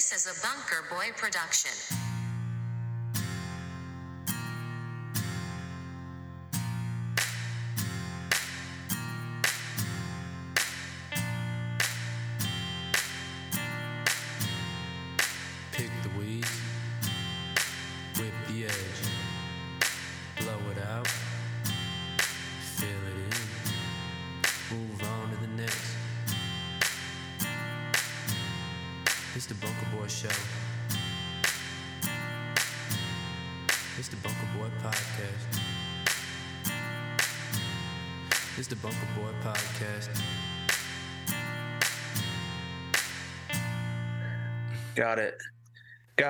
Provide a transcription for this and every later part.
This is a Bunker Boy production.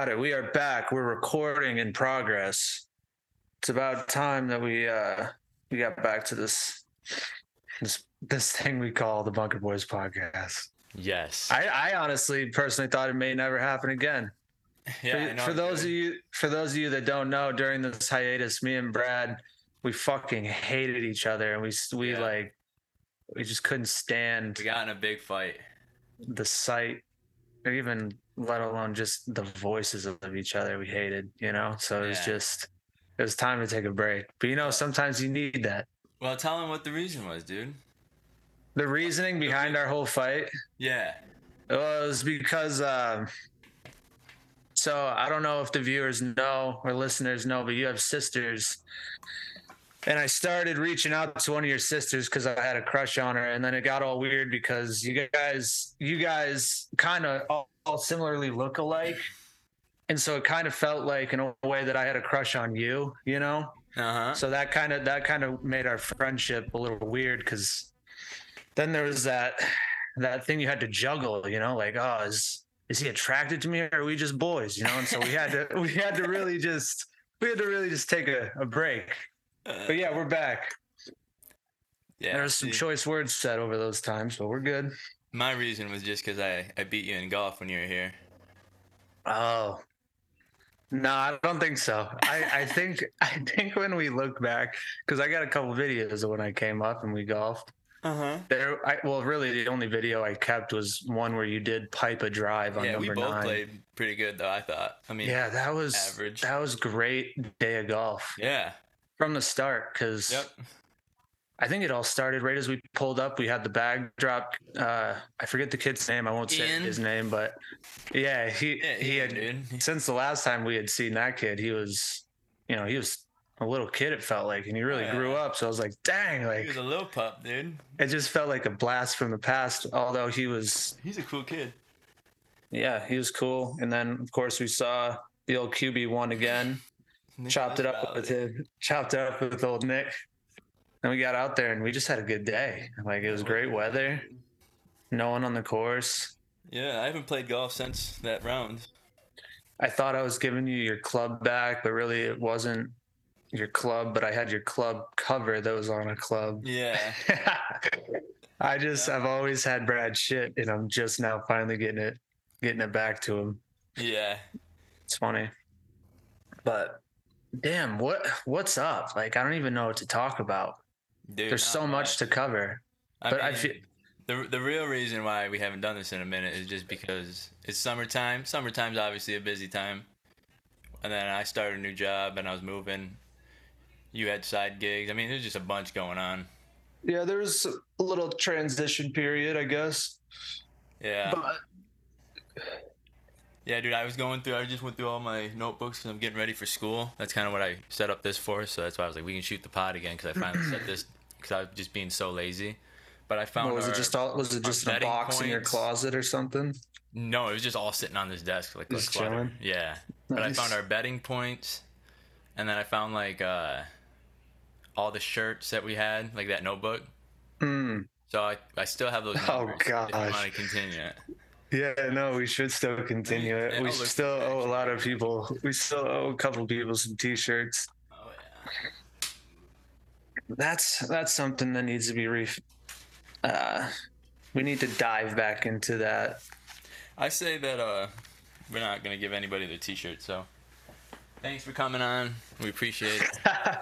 Got it. We are back. We're recording in progress. It's about time that we uh we got back to this this this thing we call the Bunker Boys podcast. Yes. I, I honestly personally thought it may never happen again. yeah, for, for those of you for those of you that don't know, during this hiatus, me and Brad, we fucking hated each other and we we Yeah. like we just couldn't stand we got in a big fight. the sight or even let alone just the voices of each other we hated you know? So it was Yeah. just it was time to take a break. But you know sometimes you need that. Well, tell him what the reason was, dude. the reasoning behind our whole fight? Yeah. It was because um so i don't know if the viewers know or listeners know but you have sisters. And i started reaching out to one of your sisters because i had a crush on her. And then it got all weird because you guys you guys kind of all, similarly look alike and so it kind of felt like in a way that i had a crush on you you know Uh huh. so that kind of that kind of made our friendship a little weird because then there was that that thing you had to juggle, you know, like oh is is he attracted to me or are we just boys, you know? And so we had to we had to really just we had to really just take a, a break. But yeah, we're back. yeah. there was some choice words said over those times, but we're good. My reason was just because I, I beat you in golf when you were here. Oh. No, I don't think so. I, I think I think when we look back, because I got a couple videos of when I came up and we golfed. Uh huh. There, I, well, really, the only video I kept was one where you did pipe a drive on Yeah, we number both nine. played pretty good though. I thought. I mean. yeah, that was average. that was great day of golf Yeah. from the start because Yep. I think it all started right as we pulled up. We had the bag drop. Uh, I forget the kid's name. I won't say Ian? his name, but yeah, he Yeah. he had dude. since the last time we had seen that kid. He was, you know, he was a little kid. It felt like, and he really Oh, grew up. So I was like, dang, like He was a little pup, dude. it just felt like a blast from the past. Although he was He's a cool kid. Yeah, he was cool. And then of course we saw the old QB one again. chopped it up with him, chopped it up with old Nick. And we got out there and we just had a good day. Like it was great weather, no one on the course. Yeah, I haven't played golf since that round. I thought I was giving you your club back, but really it wasn't your club, but I had your club cover that was on a club. Yeah. I just I've always had Brad shit and I'm just now finally getting it getting it back to him. Yeah. It's funny. But damn, what what's up? Like I don't even know what to talk about. Dude, There's so much to cover. I but I feel- the the real reason why we haven't done this in a minute is just because it's summertime. Summertime's obviously a busy time, and then I started a new job and I was moving. You had side gigs. I mean, there's just a bunch going on. Yeah, there's a little transition period, I guess. Yeah, But yeah, dude. I was going through. I just went through all my notebooks because I'm getting ready for school. That's kind of what I set up this for. So that's why I was like, we can shoot the pod again because I finally set this because I was just being so lazy. But I found what, was it just all was it just in a box in your closet or something? No, it was just all sitting on this desk, like Just clutter. chilling? Yeah, but I found our betting points, and then I found like uh, all the shirts that we had, like that notebook. Hmm. So I, I still have those Oh, numbers. If you gosh. want to continue it. Yeah, no, we should still continue it. Yeah, we still owe a lot of people. We still owe a couple people some T-shirts. Oh yeah. That's that's something that needs to be re. Uh, we need to dive back into that. I say that uh, we're not gonna give anybody the T-shirt. So thanks for coming on. We appreciate it.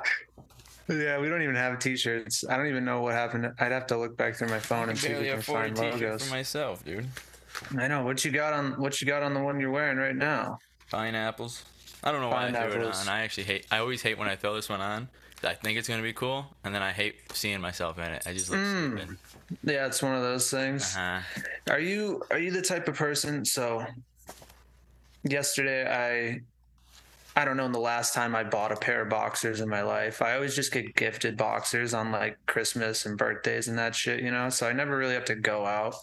yeah, we don't even have T-shirts. I don't even know what happened. I'd have to look back through my phone and see if we can find logos. for myself, dude. I know what you got on what you got on the one you're wearing right now. Pineapples. I don't know why I threw it on. I actually hate. I always hate when I throw this one on. I think it's gonna be cool, and then I hate seeing myself in it. I just look Mm. stupid. Yeah, it's one of those things. Uh-huh. Are you are you the type of person? So yesterday I I don't know in the last time I bought a pair of boxers in my life. I always just get gifted boxers on like Christmas and birthdays and that shit, you know. So I never really have to go out.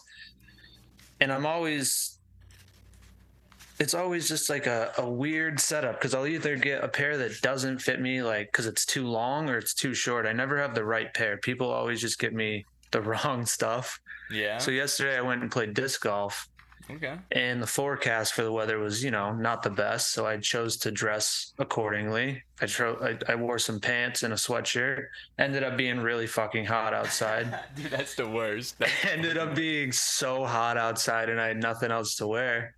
And I'm always it's always just like a, a weird setup because I'll either get a pair that doesn't fit me like because it's too long or it's too short. I never have the right pair. People always just get me the wrong stuff. Yeah. So yesterday I went and played disc golf, okay. and the forecast for the weather was, you know, not the best. So I chose to dress accordingly. I tro- I, I wore some pants and a sweatshirt. Ended up being really fucking hot outside. Dude, that's the worst. Ended up being so hot outside, and I had nothing else to wear.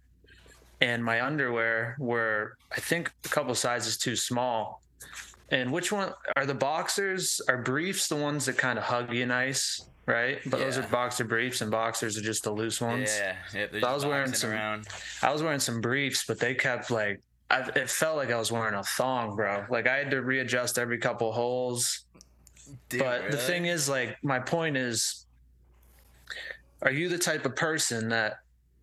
And my underwear were, I think, a couple sizes too small. And which one are the boxers? Are briefs the ones that kind of hug you nice, right? But those are boxer briefs, and boxers are just the loose ones. Yeah. yeah So I was wearing some- around. I was wearing some briefs, but they kept like I, it felt like I was wearing a thong, bro. Like I had to readjust every couple holes. Dude, but the thing is, like, my point is, are you the type of person that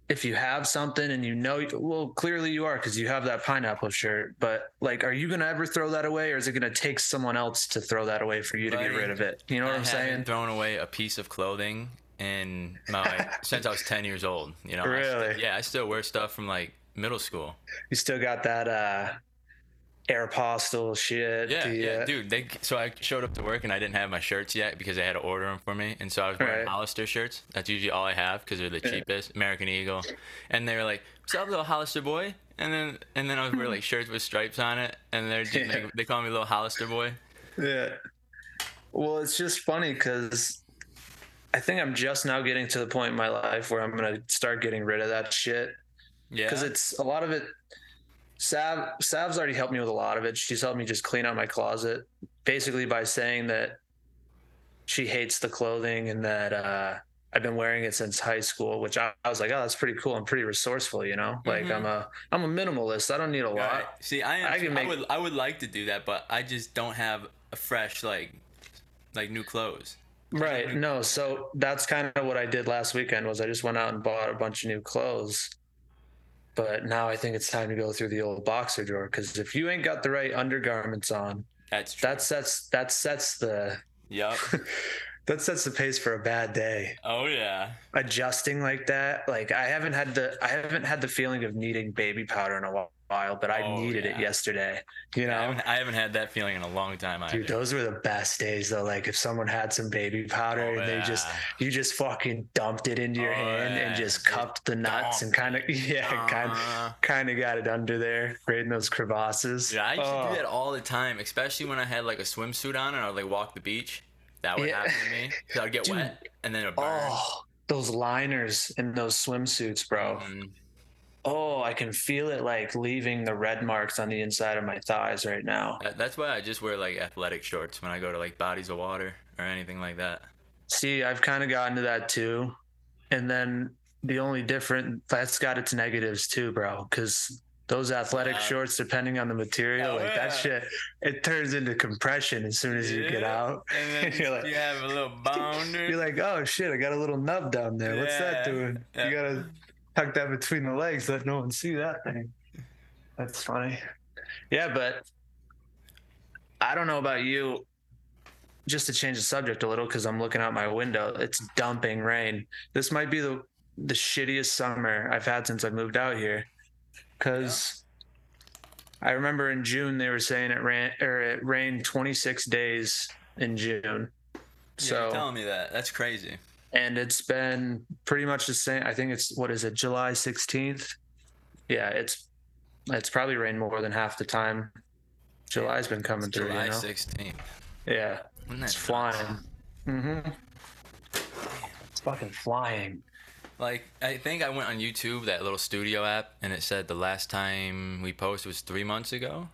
if you have something and you know, well, clearly you are because you have that pineapple shirt, but like, are you gonna ever throw that away, or is it gonna take someone else to throw that away for you to get rid of it? You know what I I'm saying? thrown away a piece of clothing in my since I was 10 years old. You know. I still- Really? yeah, I still wear stuff from like middle school. You still got that uh Aeropostale shit. Yeah, the, yeah, dude. They so I showed up to work and I didn't have my shirts yet because they had to order them for me, and so I was wearing Right. Hollister shirts. That's usually all I have because they're the cheapest. American Eagle, and they were like, "What's up, little Hollister boy?" And then and then I was wearing like shirts with stripes on it, and they're just, Yeah. they, they call me little Hollister boy. Yeah. Well, it's just funny because I think I'm just now getting to the point in my life where I'm gonna start getting rid of that shit Yeah, because it's a lot of it. Sav Sav's already helped me with a lot of it. She's helped me just clean out my closet, basically by saying that she hates the clothing and that uh, I've been wearing it since high school. Which I, I was like, oh, that's pretty cool. I'm pretty resourceful, you know. Like Mhm. I'm a I'm a minimalist. I don't need a lot. Right. See, I am. I I, can make- would I would like to do that, but I just don't have a fresh like like new clothes. Right. No. So that's kind of what I did last weekend was I just went out and bought a bunch of new clothes. But now I think it's time to go through the old boxer drawer because if you ain't got the right undergarments on, That's true. that sets that sets the Yup. that sets the pace for a bad day. oh yeah. Adjusting like that, like I haven't had the I haven't had the feeling of needing baby powder in a while, but I Oh, needed yeah. it yesterday. You I know. haven't, I haven't had that feeling in a long time. Either. Dude, those were the best days though. Like if someone had some baby powder Oh, and they just you just fucking dumped it into your Oh, hand and just cupped the nuts and kind of yeah, kind Uh, kind of got it under there, right in those crevasses. Yeah, I used Oh, to do that all the time, especially when I had like a swimsuit on and I would like walk the beach. That would Yeah. happen to me. I'd get Dude. wet and then it would burn. Oh, those liners in those swimsuits, bro. Mm, Oh, I can feel it like leaving the red marks on the inside of my thighs right now. that's why I just wear like athletic shorts when I go to like bodies of water or anything like that. See, I've kind of gotten to that too. And then the only different that's got its negatives too, bro, because those athletic Yeah. shorts, depending on the material, Oh, like that shit, it turns into compression as soon as you get out. And then You're like- you have a little bounder. You're like, oh shit, I got a little nub down there. What's that doing? Yeah. You gotta tuck that between the legs, let no one see that thing. That's funny. Yeah, but I don't know about you. Just to change the subject a little, because I'm looking out my window. It's dumping rain. This might be the the shittiest summer I've had since I moved out here. Cause I remember in June they were saying it ran or it rained 26 days in June. Yeah, So you're telling me that. That's crazy. And it's been pretty much the same. I think it's what is it, July 16th? Yeah, it's it's probably rained more than half the time. July's been coming through, July you know. 16th. Yeah, it's flying. Mm-hmm. It's fucking flying. Like I think I went on YouTube, that little studio app, and it said the last time we posted was three months ago.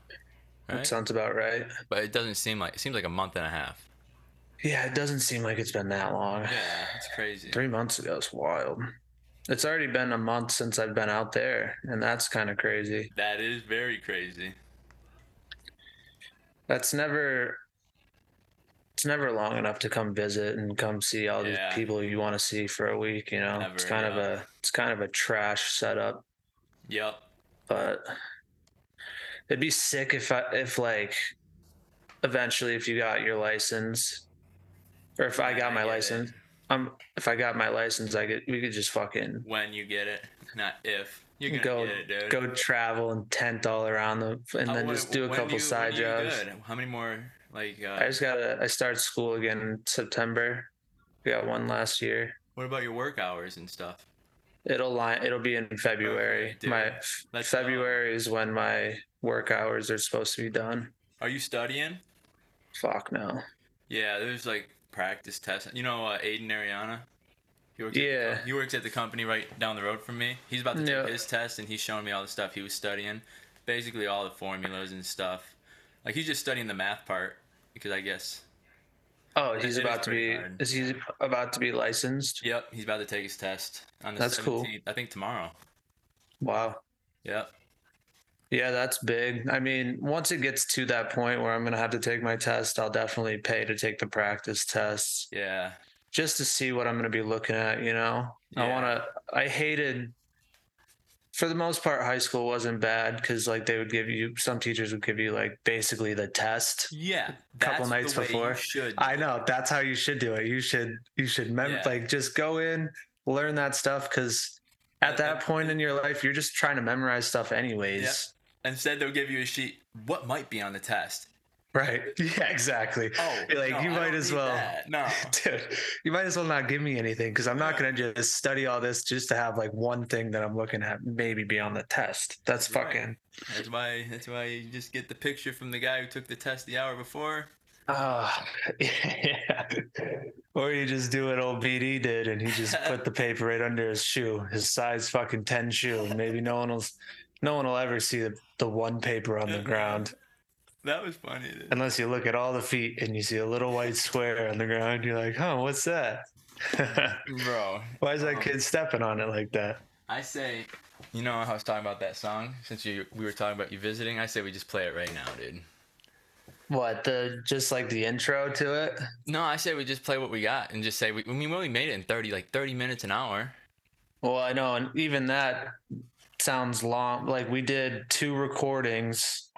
That Right? sounds about right. But it doesn't seem like it seems like a month and a half. Yeah, it doesn't seem like it's been that long. Yeah, it's crazy. Three months ago is wild. It's already been a month since I've been out there, and that's kind of crazy. That is very crazy. That's never it's never long enough to come visit and come see all Yeah. these people you want to see for a week, you know. it's Never, kind of a it's kind of a trash setup, Yep. but it'd be sick if I if like eventually if you got your license or if I got my license, um if I got my license, I could we could just fucking When you get it, not if. Gonna go get it, go travel and tent all around the and then just do a couple you- side jobs. good? How many more like uh I just gotta I start school again in September. We got one last year. what about your work hours and stuff? It'll line it'll be in February. Okay, my Let's go. February is when my work hours are supposed to be done. Are you studying? Fuck no. Yeah, there's like practice test. You know uh, Aiden Ariana? He works At Yeah. the, he works at the company right down the road from me. He's about to take Yeah. his test and he's showing me all the stuff he was studying. Basically all the formulas and stuff. Like he's just studying the math part because I guess Oh, he's about to be hard. is he about to be licensed? Yep, he's about to take his test on the That's 17th. cool. I think tomorrow. Wow. Yep. Yeah, that's big. I mean, once it gets to that point where I'm gonna have to take my test, I'll definitely pay to take the practice tests. Yeah. just to see what I'm going to be looking at, you know. I want to I hated for the most part high school wasn't bad cuz like they would give you some teachers would give you like basically the test. Yeah. A couple nights the way you before. should. I know that's how you should do it. You should you should mem- Yeah. like just go in, learn that stuff cuz at that point in your life you're just trying to memorize stuff anyways. Instead, they'll give you a sheet. What might be on the test? Right? Yeah, exactly. Oh, like no, you might as well that. No. Dude, you might as well not give me anything because I'm not going to just study all this just to have like one thing that I'm looking at maybe be on the test. That's Right. fucking. That's why. That's why you just get the picture from the guy who took the test the hour before. Ah, yeah. Or you just do what old BD did and he just put the paper right under his shoe, his size fucking 10 shoe. Maybe no one will, no one will ever see the, the one paper on the ground That was funny. Dude. unless you look at all the feet and you see a little white square on the ground. You're like, huh, what's that? Bro, Why is that Um, kid stepping on it like that? I say, you know, how I was talking about that song. Since you we were talking about you visiting, I say we just play it right now, dude. What the just like the intro to it? No, I say we just play what we got and just say we. I mean, we only made it in thirty, like thirty minutes an hour. Well, I know, and even that sounds long. Like we did two recordings.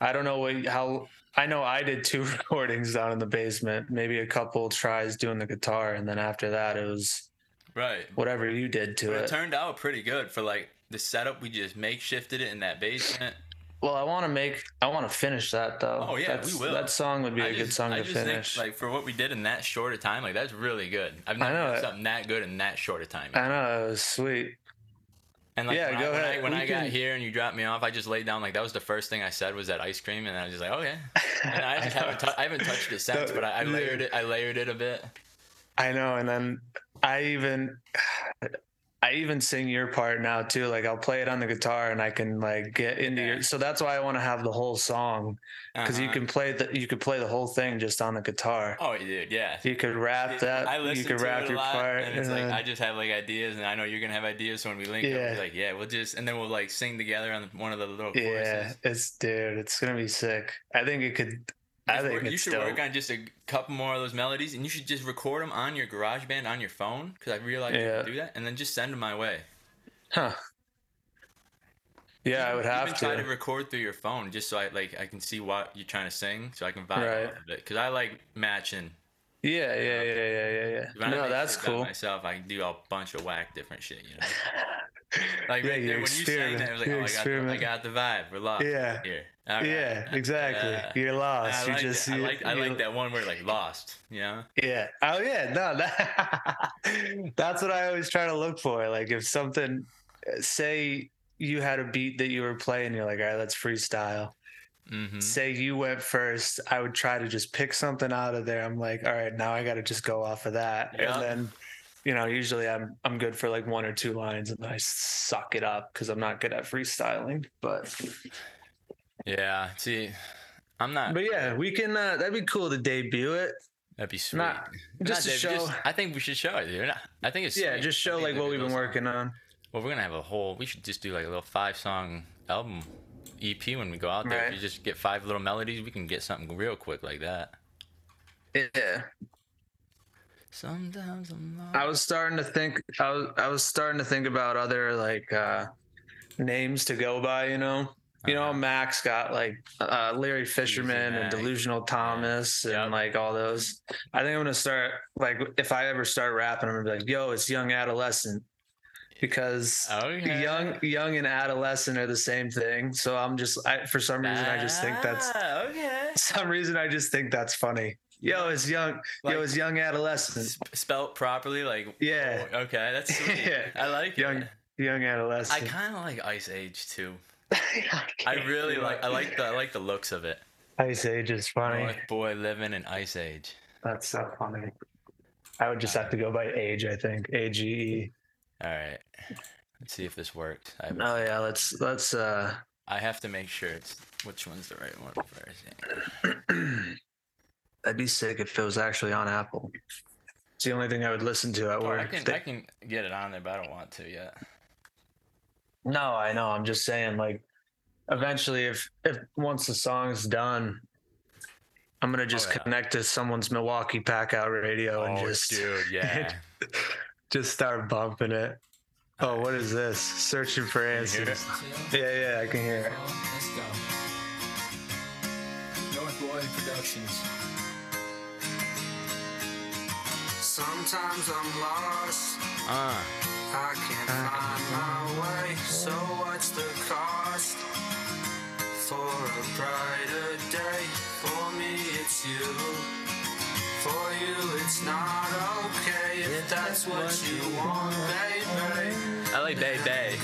I don't know what how. I know I did two recordings down in the basement. Maybe a couple tries doing the guitar, and then after that, it was Right. whatever you did to it it. turned out pretty good for like the setup. We just makeshifted it in that basement. Well, I want to make. I want to finish that though. Oh, yeah, That's- we will. That song would be a I good song I to just think, finish. like for what we did in that short a time, like that's really good. I've I never know done something that good in that short a time. I know it was sweet. And like Yeah, when, go I, when ahead. I, when We I got can- here and you dropped me off, I just laid down like that was the first thing I said was that ice cream, and I was just like, oh yeah. And I just know. haven't tou- I haven't touched it since, but I, I layered it. I layered it a bit. I know, and then I even I even sing your part now too. Like I'll play it on the guitar and I can like get into Yeah. your so that's why I want to have the whole song because you Uh-huh. can play the you could play the whole thing just on the guitar. Oh, dude, yeah. You could rap that. I you listen could to rap it a your lot, part. and it's like uh, I just have like ideas, and I know you're gonna have ideas. So when we link up, Yeah. it's like yeah, we'll just and then we'll like sing together on one of the little yeah, it's dude, it's gonna be sick. I think it could. I think you should dope. work on just a couple more of those melodies, and you should just record them on your GarageBand on your phone because I realized you can do that, and then just send them my way. Huh. Yeah, I would have Even try to to. record through your phone just so I like I can see what you're trying to sing, so I can vibe Right. off of it. Because I like matching. Yeah, yeah, yeah, yeah, yeah, yeah. No, that's cool. Myself, I can do a bunch of whack different shit. You know, like yeah, right there when you experiment. that, it was like, oh, I got, the, I got the vibe. We're lost. Yeah. Here. Right. Yeah, exactly. Yeah. You're lost. I you just. I like I like that one word like lost. Know. Yeah. Oh yeah. No, that that's what I always try to look for. Like if something say you had a beat that you were playing, you're like, all right, let's freestyle. Mm-hmm. Say you went first, I would try to just pick something out of there. I'm like, all right, now I gotta just go off of that. Yeah. And then you know, usually I'm I'm good for like one or two lines and then I suck it up because I'm not good at freestyling. But Yeah. See, I'm not. but yeah, we can uh that'd be cool to debut it. That'd be sweet. Not- just to Dave, show- I think we should show it, dude. I think it's Yeah, sweet. just show like what we've been songs. working on. Well, we're gonna have a whole. We should just do like a little five song album EP when we go out there. Right. If you just get five little melodies, we can get something real quick like that. Yeah. Sometimes I'm lost. I was starting to think I was I was starting to think about other like uh names to go by, you know. You know, Uh-huh. Mac's got like uh, Larry Fisherman and Delusional Thomas and Yep. like all those. I think I'm gonna start like if I ever start rapping, I'm gonna be like, "Yo, it's young adolescent," because Okay. young young and adolescent are the same thing. So I'm just I, for some reason I just think that's Ah, okay. some reason I just think that's funny. Yo, it's young. Like- yo, it's young adolescent. Sp- spelt properly, like Yeah. oh, okay, that's sweet. Yeah. I like Young it. young adolescent. I kind of like Ice Age too. I, I really like. it. I like the. I like the looks of it. Ice Age is funny. North boy living in Ice Age. That's so funny. I would just have to go by age. I think A G E. All right. Let's see if this works. I, Oh yeah, let's let's. uh I have to make sure it's which one's the right one first. That'd be sick if it was actually on Apple. It's the only thing I would listen to at Oh, work. I can. They- I can get it on there, but I don't want to yet. No, I know. I'm just saying, like, eventually, if if once the song's done, I'm gonna just Oh, yeah. connect to someone's Milwaukee Pack Out radio and oh, just dude, yeah. just start bumping it. Oh, what is this? Searching for hear answers. Yeah, yeah, I can hear it. Let's go. North Boy Productions. Sometimes I'm lost, Uh, I can't find my way. So what's the cost for a brighter day? For me, it's you. For you, it's not okay if that's what you want, baby. I like Day Day.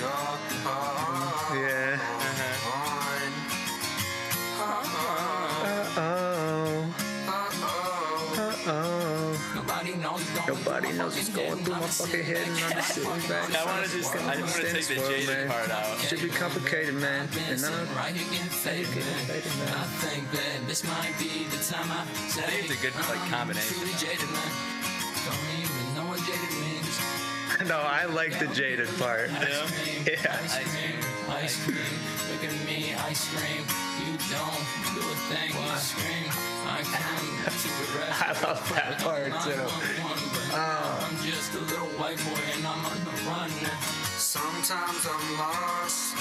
Nobody knows what's going through my fucking head, and I'm just sitting back. I want to just. I just want to take the Stands jaded man. part out. Should be complicated, man. And Right here getting faded, man. I think that this might be the time I say. I think it's a good, like, combination. Truly jaded, man. Don't even know what jaded means. no, I like the jaded part. Yeah. Ice cream, ice cream. Look at me, ice cream. You don't do a thing, you scream. I come to a rest. I love that part too. I'm just a little white boy and I'm on the run. Sometimes I'm lost.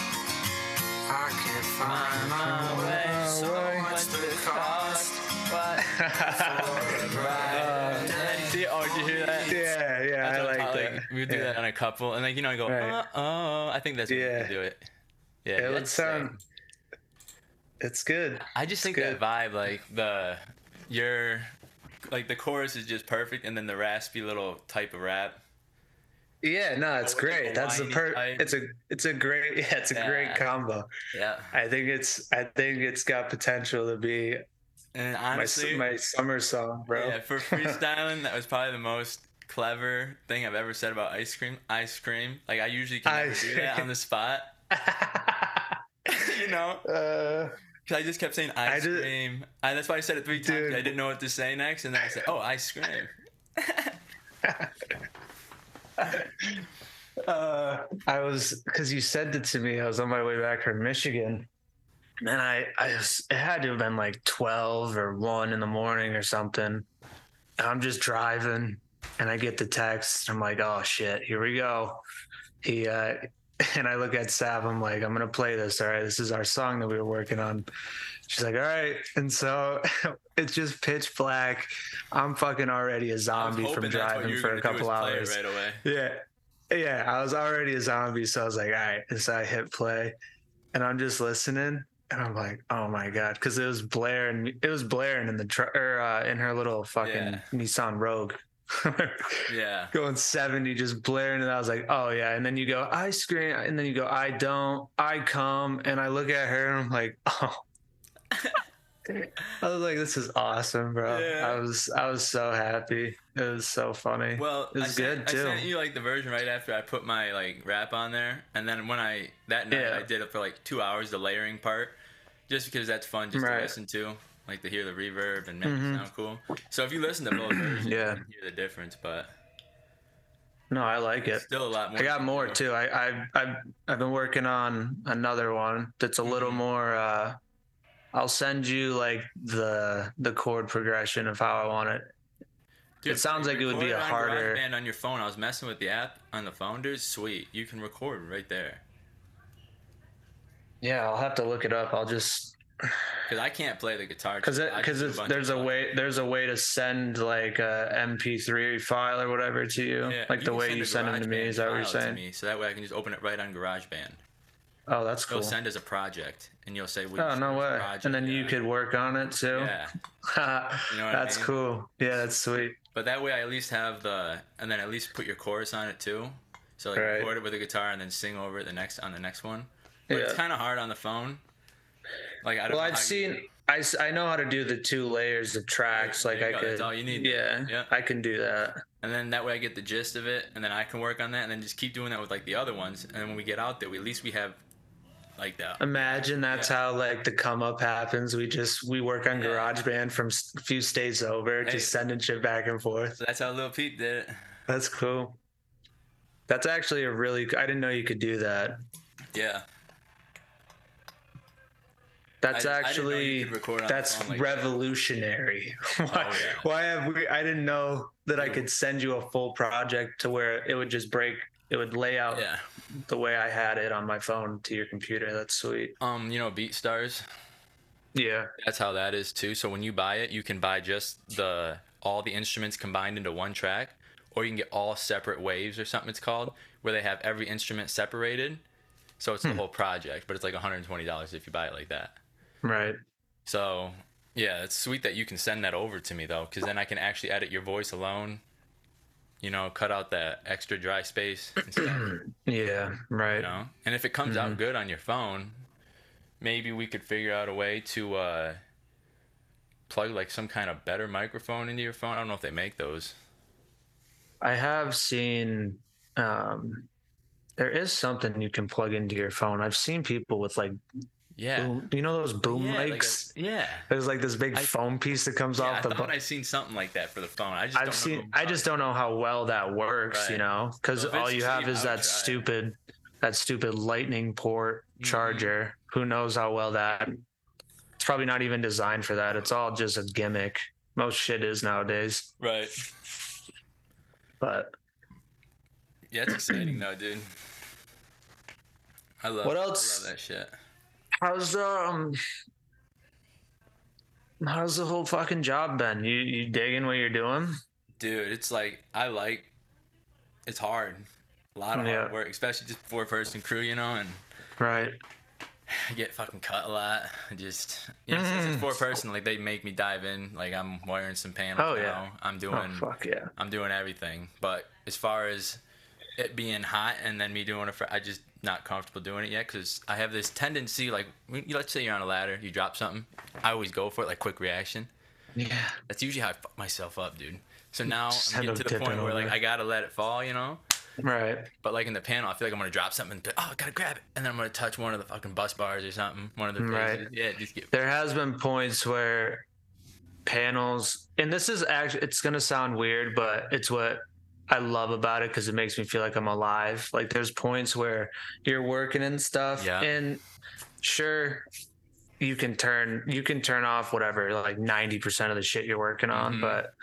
I can't find my way. So what's the cost? But See, oh, did you hear that? Yeah, yeah, I like that. We do yeah. that on a couple, and like you know, I go, Right. uh oh. I think that's Yeah. we do it. Yeah, It would sound. It's good. I just think good. that vibe, like the your, like the chorus is just perfect, and then the raspy little type of rap. Yeah, no, it's the great. That's the per. type. It's a it's a great yeah, it's a great combo. Yeah, I think it's I think it's got potential to be and my honestly, my summer song, bro. yeah, for freestyling, that was probably the most clever thing I've ever said about ice cream. Ice cream, like I usually can never do that on the spot. you know, uh, because I just kept saying ice just- cream, and that's why I said it three times. Dude. I didn't know what to say next, and then I said, "Oh, ice cream." uh, I was because you said it to me. I was on my way back from Michigan, and I I was, it had to have been like twelve or one in the morning or something. I'm just driving, and I get the text. I'm like, oh shit, here we go. He uh, and I look at Sav. I'm like, I'm gonna play this. All right, this is our song that we were working on. She's like, all right, and so it's just pitch black. I'm fucking already a zombie from hoping that's what driving for a couple is play it hours. right away. Yeah. Yeah. I was already a zombie. So I was like, all right. And so I hit play and I'm just listening. And I'm like, oh my God. Cause it was blaring. It was blaring in the truck or uh, in her little fucking Yeah. Nissan Rogue. Yeah. Going 70, just blaring. And I was like, oh yeah. And then you go, I scream. And then you go, I don't, I come. And I look at her and I'm like, oh. I was like, this is awesome, bro. Yeah. I was, I was so happy. It was so funny. Well, it I was sent, good too. I sent you like the version right after I put my like rap on there, and then when I that night Yeah. I did it for like two hours, the layering part, just because that's fun just Right. to listen to. Like to hear the reverb and make Mhm. it sound cool. So if you listen to both versions, Yeah. you can hear the difference. But No, I like it. still a lot more. I got more too. I, I I've I've been working on another one that's a little Mhm. more. uh I'll send you like the the chord progression of how I want it. Dude, it sounds like it would be a harder- GarageBand on your phone. I was messing with the app on the phone, dude. Sweet, you can record right there. Yeah, I'll have to look it up. I'll just Cause I can't play the guitar. because because just do it's bunch there's a way there's a way to send like a MP3 file or whatever to you, Yeah, like the can way you a send them to me. Is that what you're saying? me, so that way I can just open it right on GarageBand. Oh, that's cool. send as a project, and you'll say, Oh no way! project, And then you could work on it too. Yeah, You know what I that's mean? cool. Yeah, that's sweet. but that way I at least have the, and then at least put your chorus on it too. So like Right. record it with a guitar and then sing over it the next on the next one. But it's kind of hard on the phone. Like I don't. Well, I've you- seen. I, I know how to do the two layers of tracks. There Like I go, could. that's all you need. Yeah, Yeah. I can do that. and then that way I get the gist of it, and then I can work on that, and then just keep doing that with like the other ones. And then when we get out there, we, at least we have like that. Imagine that's Yeah. how like the come up happens. We just we work on Yeah. GarageBand from a few states over, Hey. just sending shit back and forth. So that's how Lil Peep did it. That's cool. That's actually a really. I didn't know you could do that. Yeah. That's I- I actually you could record on the that's phone like that. revolutionary. why, Oh, yeah. why have we? I didn't know that I could send you a full project to where it would just break. It would lay out Yeah. the way I had it on my phone to your computer. That's sweet. Um, you know, BeatStars. Yeah. That's how that is too. So when you buy it, you can buy just the all the instruments combined into one track, or you can get all separate waves or something it's called, where they have every instrument separated. So it's the Hmm. whole project, but it's like $120 if you buy it like that. Right. So yeah, it's sweet that you can send that over to me though, because then I can actually edit your voice alone. You know, cut out that extra dry space and stuff. Yeah. Right. you know and if it comes Mm-hmm. out good on your phone maybe we could figure out a way to uh plug like some kind of better microphone into your phone i don't know if they make those I have seen. Um, there is something you can plug into your phone. I've seen people with like, yeah boom, you know those boom yeah, like a- mics. yeah There's like this big I- foam piece that comes yeah, off I the. thought bu- I seen something like that for the phone. I just I've don't seen. Know I just don't know how well that works. You know, because So all you cheap, have is that try it. stupid, that stupid lightning port Mhm. charger. Who knows how well that? It's probably not even designed for that. It's all just a gimmick. Most shit is nowadays. right. But Yeah, it's exciting though, dude. I love. What I else? love that shit. How's um? How's the whole fucking job been? You you digging what you're doing? Dude, it's like I like. It's hard. A lot of Yeah. hard work, especially just four person crew, you know, and Right. I get fucking cut a lot. I just you know, since it's Mm. four person, like they make me dive in. Like I'm wiring some panels Oh, now. yeah. I'm doing Oh doing fuck yeah. I'm doing everything. But as far as it being hot and then me doing it, for, I just not comfortable doing it yet because I have this tendency. Like let's say you're on a ladder, you drop something. I always go for it, like quick reaction. Yeah. That's usually how I fuck myself up, dude. So now Just I'm getting to the point where like. I gotta let it fall, you know. Right. But like in the panel, I feel like I'm gonna drop something. And, oh, I gotta grab it, and then I'm gonna touch one of the fucking bus bars or something. One of the Right. places. Yeah, just get. there has been points where panels and this is actually it's to sound weird but it's what i love about it because it makes me feel like i'm alive. Like there's points where you're working and stuff Yeah. and sure you can turn you can turn off whatever like 90% of the shit you're working on Mhm. but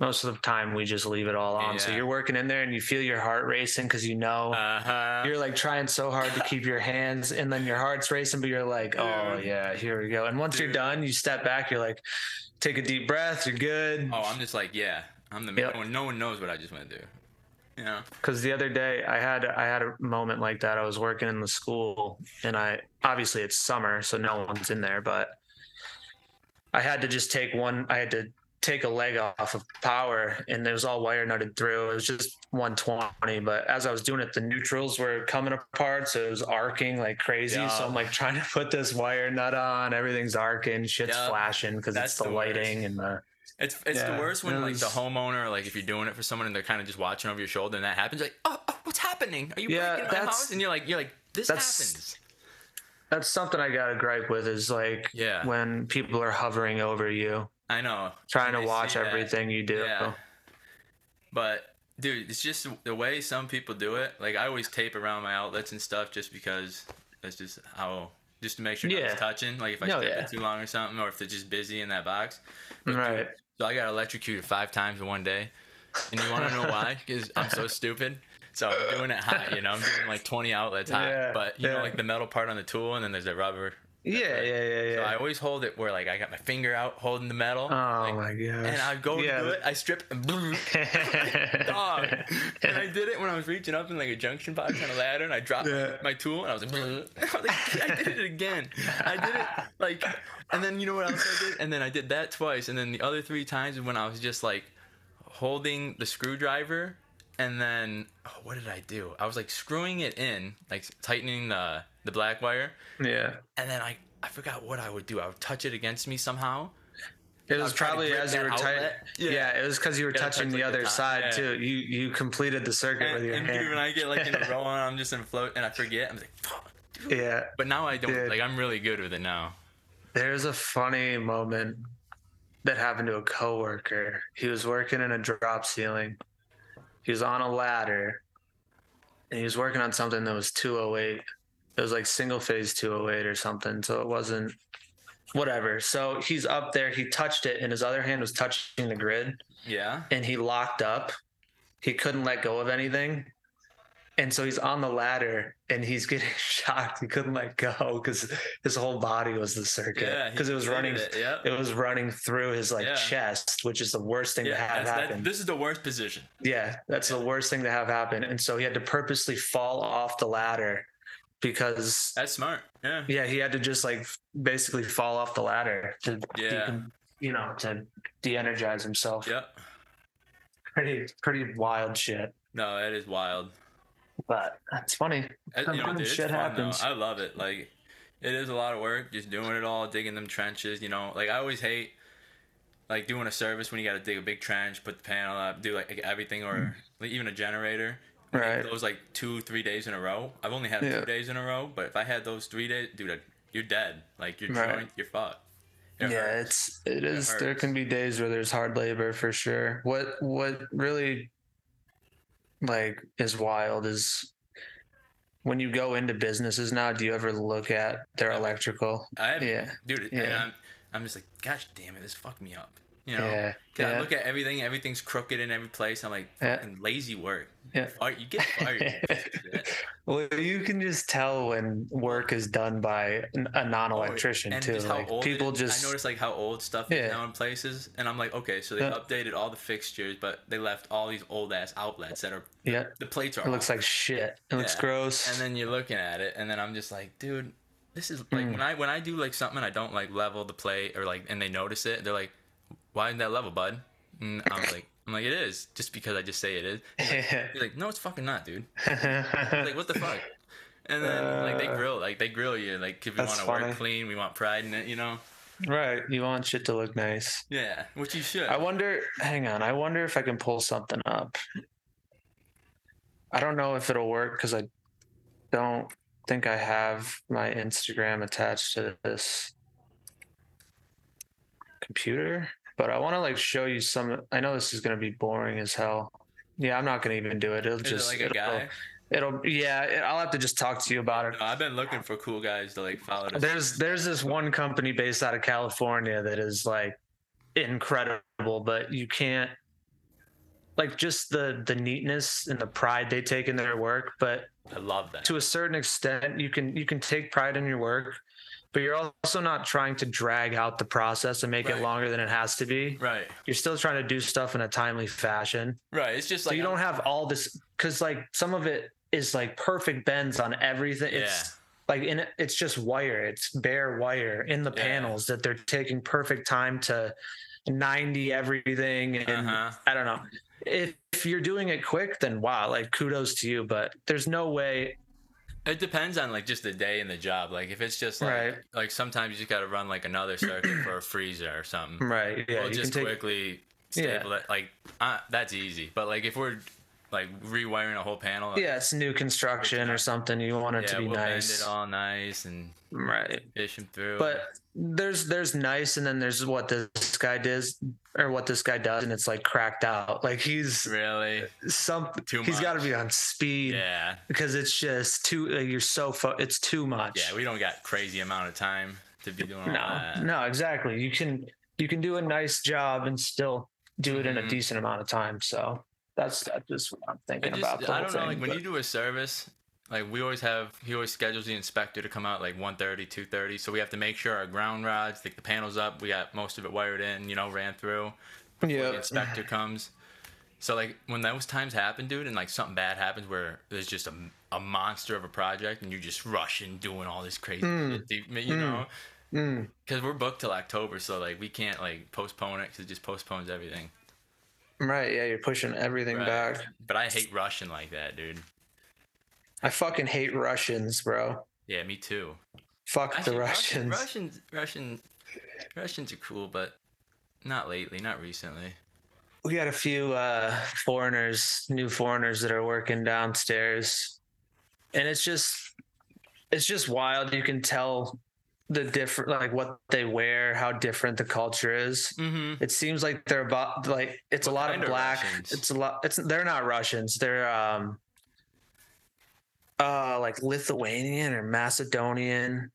most of the time we just leave it all on. So you're working in there and you feel your heart racing because you know Uh huh. you're like trying so hard to keep your hands and then your heart's racing but you're like oh yeah here we go. And once you're done you step back you're like take a deep breath you're good. Oh, I'm just like, yeah, I'm the Yep. man. No, no one knows what I just went through. know? because the other day i had i had a moment like that i was working in the school and i obviously it's summer so no one's in there but i had to just take one i had to take a leg off of power and it was all wire nutted through it was just 120 but as i was doing it the neutrals were coming apart so it was arcing like crazy Yeah. so i'm like trying to put this wire nut on everything's arcing shit's Yeah. flashing because it's the, the worst. lighting and the It's it's Yeah, the worst when like the homeowner, like if you're doing it for someone and they're kind of just watching over your shoulder and that happens, like, oh, oh what's happening? Are you Yeah, breaking my house? And you're like, you're like, this that's- happens. That's something I got to gripe with is like Yeah. when people are hovering over you, I know. trying to watch that. everything you do. Yeah. But dude, it's just the way some people do it. Like I always tape around my outlets and stuff just because that's just how just to make sure Yeah. nothing's touching. Like if I No, step yeah. it too long or something, or if they're just busy in that box. But, dude, Right. so I got electrocuted five times in one day, and you want to know why? Because I'm so stupid. So I'm doing it hot, you know. I'm doing like 20 outlets hot, Yeah, but you know, like the metal part on the tool, and then there's the rubber. Yeah, yeah, yeah, yeah. So I always hold it where like I got my finger out holding the metal. oh like, my god. and I go yeah. to do it, I strip and boom, dog. And I did it when I was reaching up in like a junction box on a ladder, and I dropped Yeah. my tool, and I was like, I was like, I did it again. I did it like, and then you know what else I did? And then I did that twice, and then the other three times when I was just like holding the screwdriver, and then oh, what did I do? I was like screwing it in, like tightening the the black wire, yeah. and then I I forgot what I would do. I would touch it against me somehow. It was was trying to probably as you were tight. Yeah. Yeah. it was because you were Gotta touching touch, the like, other top, side yeah. too. You you completed the circuit And, with your and hand. dude, when I get like in a row on, I'm just in float and I forget. I'm like, fuck. dude. yeah, But now I don't. Dude. Like I'm really good with it now. there's a funny moment that happened to a coworker. He was working in a drop ceiling. He was on a ladder, and he was working on something that was 208. It was like single phase 208 or something. So it wasn't whatever. So he's up there. He touched it, and his other hand was touching the grid. Yeah. and he locked up. He couldn't let go of anything. And so he's on the ladder and he's getting shocked. He couldn't let go because his whole body was the circuit. Yeah. Because it was running It, yep. it was running through his like Yeah. chest, which is the worst thing to have that, happen. this is the worst position. yeah, that's the worst thing to have happen. And so he had to purposely fall off the ladder because That's smart. Yeah. yeah, he had to just like basically fall off the ladder to Yeah. decon- you know, to de-energize himself. Yep. Pretty pretty wild shit. No, that is wild. But it's funny. You know, dude, shit happens. Though. I love it. Like, it is a lot of work just doing it all, digging them trenches. You know, like I always hate like doing a service when you got to dig a big trench, put the panel up, do like everything, or like, even a generator. Like, Right. Those like two, three days in a row. I've only had Yeah. two days in a row, but if I had those three days, dude, you're dead. Like you're Right. joint, you're fucked. It yeah, hurts. it's it is. There can be days where there's hard labor for sure. What what really like is wild is when you go into businesses now. Do you ever look at their electrical? I have, yeah. dude, and Yeah. I'm, I'm just like, gosh damn it, this fucked me up. You know, Yeah, 'Cause I look at everything, everything's crooked in every place. I'm like, Yeah. lazy work. Yeah. Fire- you get fired. you piece of shit. Well, you can just tell when work is done by a non-electrician and too. just Like people is. just I noticed like how old stuff Yeah. is now in places, and I'm like, okay, so they Yeah. updated all the fixtures, but they left all these old ass outlets that are yeah. the plates are. It looks like shit. It looks gross. And then you're looking at it, and then I'm just like, dude, this is like Mm. when I when I do like something, I don't like level the plate or like, and they notice it, they're like, why isn't that level, bud? And I'm like, I'm like, it is, just because I just say it is. He's like, he's like, no, it's fucking not, dude. Like, what the fuck? And then like they Uh, grill, like they grill you, like if we That's want to work clean, we want pride in it, you know. right. You want shit to look nice. Yeah, which you should. I wonder. Hang on. I wonder if I can pull something up. I don't know if it'll work because I don't think I have my Instagram attached to this computer. But I want to like show you some. I know this is gonna be boring as hell. Yeah, I'm not gonna even do it. It'll Is just it like a it'll, guy? It'll yeah. It, I'll have to just talk to you about it. No, I've been looking for cool guys to like follow. This. There's there's this one company based out of California that is like incredible, but you can't like just the the neatness and the pride they take in their work. But I love that. to a certain extent, you can you can take pride in your work, but you're also not trying to drag out the process and make Right. it longer than it has to be. Right, You're still trying to do stuff in a timely fashion. right. It's just So like you don't have all this because like some of it is like perfect bends on everything. Yeah. It's like in it's just wire. It's bare wire in the Yeah. panels that they're taking perfect time to 90 everything. And Uh-huh. I don't know. If, if you're doing it quick, then wow, like kudos to you. But there's no way. It depends on like just the day and the job. Like if it's just like Right. like sometimes you just got to run like another circuit for a freezer or something. Right. Yeah. we'll you just take. quickly Yeah. it. Like uh, that's easy. But like if we're like rewiring a whole panel, Yeah, it's new construction or something. You want it yeah, to be we'll nice. bend it all nice and Right. fish him through. But there's there's nice and then there's what this guy does or what this guy does and it's like cracked out. Like he's really, some Too much. he's got to be on speed yeah, because it's just too like, you're so fo- it's too much. yeah, we don't got crazy amount of time to be doing no. that. No, exactly. You can you can do a nice job and still do it in a Mhm. decent amount of time. So that's that's just what I'm I thinking just, about. I don't know, thing, like when but- you do a service, like we always have, he always schedules the inspector to come out like 1.30, 2.30. So we have to make sure our ground rods, like the panels up, we got most of it wired in, you know, ran through. The inspector comes. So like when those times happen, dude, and like something bad happens where there's just a, a monster of a project and you're just rushing doing all this crazy shit, you know, Mm. because we're booked till October, so like we can't like postpone it because it just postpones everything. Right, yeah, you're pushing everything Right. back. But I hate rushing like that, dude. I fucking hate Russians, bro. Yeah, me too. Fuck the Actually, Russians. Russians, Russian, Russians are cool, but not lately, not recently. We got a few uh, foreigners, new foreigners that are working downstairs, and it's just, it's just wild. You can tell the different, like what they wear, how different the culture is. Mm-hmm. It seems like they're about like it's a lot of of black. Russians? It's a lot. It's they're not Russians. They're um, uh, like Lithuanian or Macedonian.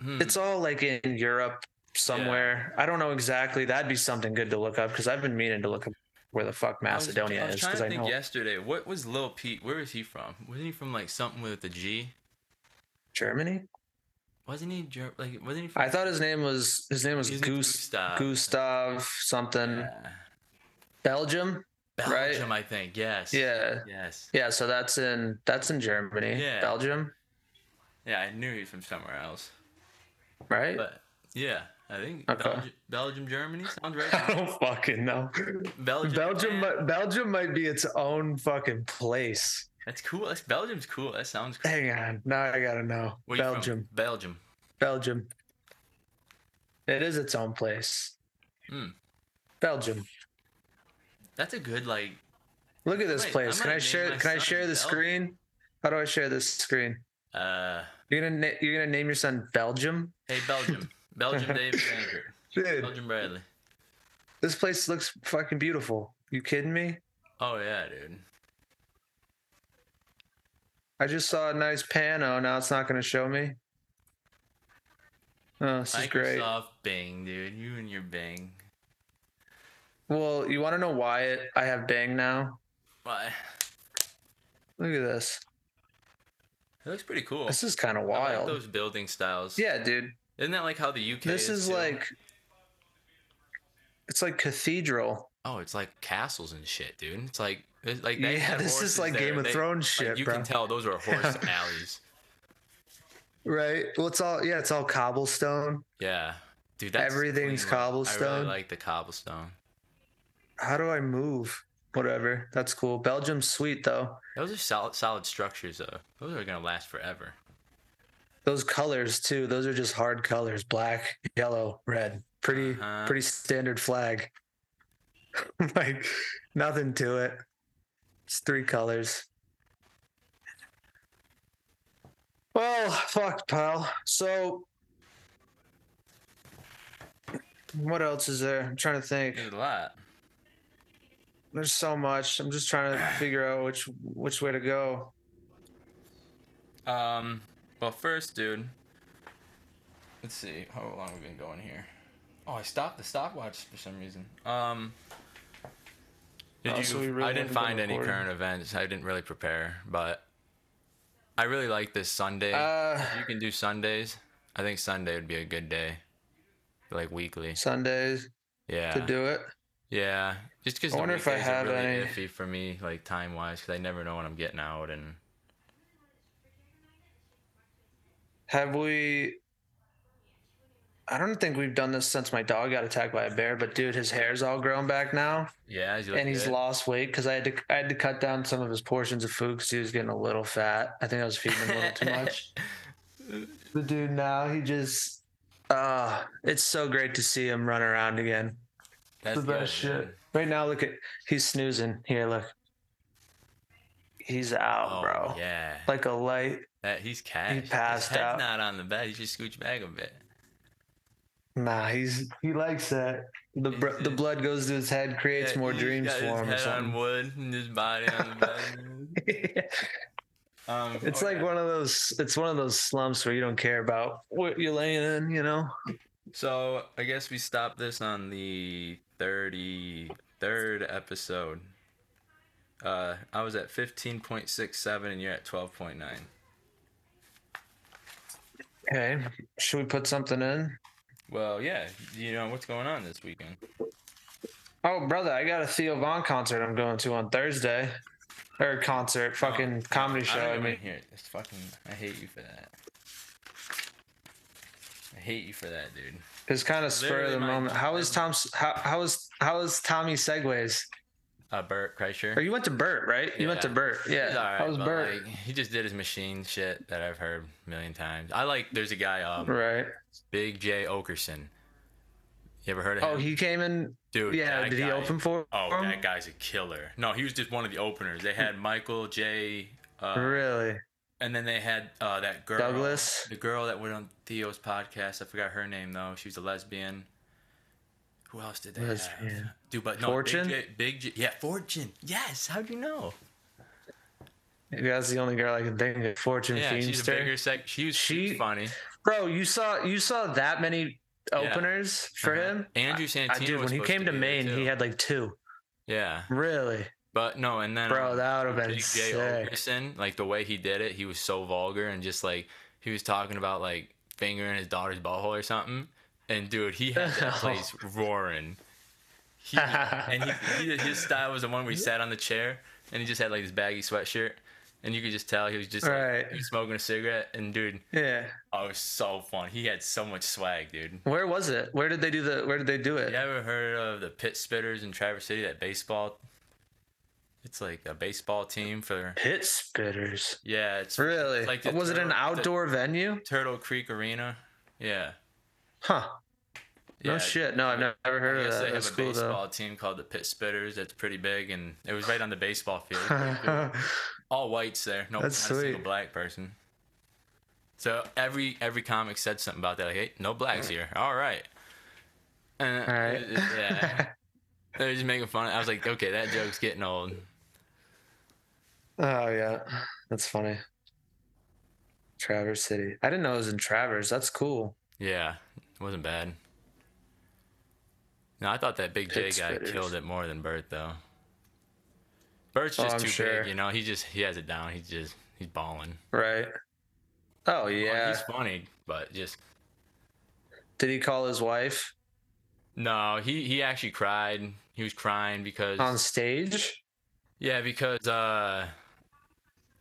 Hmm. It's all like in Europe somewhere. I don't know exactly. That'd be something good to look up because I've been meaning to look up where the fuck Macedonia I was, is I was because I think know yesterday. What was Lil Pete? Where is he from? Wasn't he from like something with a G? Germany. Wasn't he Ger- like? Wasn't he? From, I thought his name was his name was Goose Gustav. Gustav something. Yeah. Belgium. Right? Belgium, I think. Yes. Yeah. Yes. Yeah, so that's in that's in Germany. Yeah. Belgium, Yeah, I knew he was from somewhere else. right? But yeah, I think Okay. Belgium, Belgium, Germany sounds I don't fucking know. Belgium, Belgium, might, Belgium might be its own fucking place. That's cool. That's Belgium's cool. That sounds cool. Hang on, now I gotta know. Where? Belgium, Belgium. Belgium. It is its own place. Hmm. Belgium. That's a good like. Look at this Wait, place. Can I share? Can I share the Belgium. screen? How do I share this screen? Uh, You're gonna na- you're gonna name your son Belgium, hey Belgium, Belgium David dude. Belgium Bradley. This place looks fucking beautiful. You kidding me? Oh yeah, dude. I just saw a nice pano. Now it's not gonna show me. Oh, this is great. Microsoft Bing, dude. You and your Bing. Well, you want to know why it, I have Bang now? Why? Look at this. It looks pretty cool. This is kind of I like wild. those building styles. Yeah, dude. Isn't that like how the UK This is too? like it's like cathedral. Oh, it's like castles and shit, dude. It's like it's like Yeah, this is like there. Game of They- Thrones like, shit, you bro. can tell those are horse alleys. Right. Well, it's all yeah, it's all cobblestone. Yeah, dude. That's Everything's clean look. I cobblestone. really like the cobblestone. How do I move? Whatever. That's cool. Belgium's sweet though. Those are solid, solid structures, though. Those are gonna last forever. Those colors too. Those are just hard colors: black, yellow, red. Pretty, Uh-huh. pretty standard flag. like nothing to it. It's three colors. Well, fuck, pal. So, what else is there? I'm trying to think. There's a lot. There's so much. I'm just trying to figure out which which way to go. Um. Well, first, dude. Let's see. How long we've we been going here? Oh, I stopped the stopwatch for some reason. Um. Did Oh, you? so really I didn't find any current events. I didn't really prepare, but I really like this Sunday. Uh, If you can do Sundays. I think Sunday would be a good day. Like weekly. Sundays Yeah. to do it. Yeah. Just because I wonder if I have really any- iffy for me, like time wise, because I never know when I'm getting out and. Have we? I don't think we've done this since my dog got attacked by a bear. But dude, his hair's all grown back now, Yeah, and he's good. lost weight because I had to I had to cut down some of his portions of food because he was getting a little fat. I think I was feeding him a little too much. The dude now he just, uh it's so great to see him run around again. That's the best shit. man. Right now, look at he's snoozing. Here, look. He's out, Oh, bro. Yeah. Like a light. That he's cash. passed His head's out. not on the bed. He just scooch back a bit. Nah, he's he likes that. The br- the blood goes to his head, creates Yeah, more dreams for him head on wood and his body on the bed. um, it's oh, like one of those. It's one of those slumps where you don't care about what you're laying in. You know. So I guess we stop this on the thirty third episode. Uh, I was at fifteen point six seven, and you're at twelve point nine. Okay. Should we put something in? Well, yeah, you know what's going on this weekend. Oh, brother, I got a Theo Von concert I'm going to on Thursday. Or concert, fucking comedy show. I I, mean, hear it. It's fucking. I hate you for that. I hate you for that, dude. It's kind of spur of the my- moment. How is Tom's? How how is how is Tommy Segura's? Uh, Bert Kreischer. Or you went to Bert, right? You went to Yeah. Bert. Yeah. He's alright, how was but, Bert? like, he just did his machine shit that I've heard a million times. I like. There's a guy, um, right. Big Jay Oakerson. You ever heard of him? Oh, he came in. Dude, yeah. that Did he open for? Oh, him? that guy's a killer. No, he was just one of the openers. They had Michael J. Uh, Really? And then they had uh, that girl, Douglas? the girl that went on Theo's podcast. I forgot her name though. She was a lesbian. Who else did they have? Lesbian. Dude, but no, Fortune? Big Jay, Big Jay, yeah, Fortune. Yes. How'd you know? Maybe that's the only girl I can think of. Fortune Yeah, she's a bigger sec. She was, she funny. Bro, you saw you saw that many openers for Uh-huh. him? Andrew I Santino. dude, was when he came to there, Maine, he had like two. Yeah, Really? But no, and then Bro, um, that would've been Big Jay Oakerson, like the way he did it, he was so vulgar and just like he was talking about like fingering his daughter's butthole or something. And dude, he had that place roaring. He, and he, he, his style was the one where he sat on the chair and he just had like this baggy sweatshirt, and you could just tell he was just like, Right. he was smoking a cigarette. And dude, Yeah. oh, it was so fun. He had so much swag, dude. Where was it? Where did they do the where did they do it? You ever heard of the Pit Spitters in Traverse City? That baseball. It's like a baseball team for. Pit spitters. Yeah, it's Really? like was it an outdoor venue? Turtle Creek Arena. Yeah. Huh. No shit. No, I've never heard of that. they have That's a cool baseball team called the Pit Spitters. That's pretty big, and it was right on the baseball field. Pretty cool. though. All whites there. No, That's not a single sweet. black person. So every every comic said something about that. Like, hey, no blacks here. All right. And, All right. it- it- yeah. They were just making fun. I was like, okay, that joke's getting old. Oh yeah. That's funny. Traverse City. I didn't know it was in Traverse. That's cool. Yeah, it wasn't bad. No, I thought that Big Jay guy killed it more than Bert though. Bert's Oh, just I'm too sure. big, you know. He just he has it down. He's just he's balling. Right. Oh Well, yeah. he's funny, but just Did he call his wife no. He he actually cried. He was crying because on stage? yeah, because uh,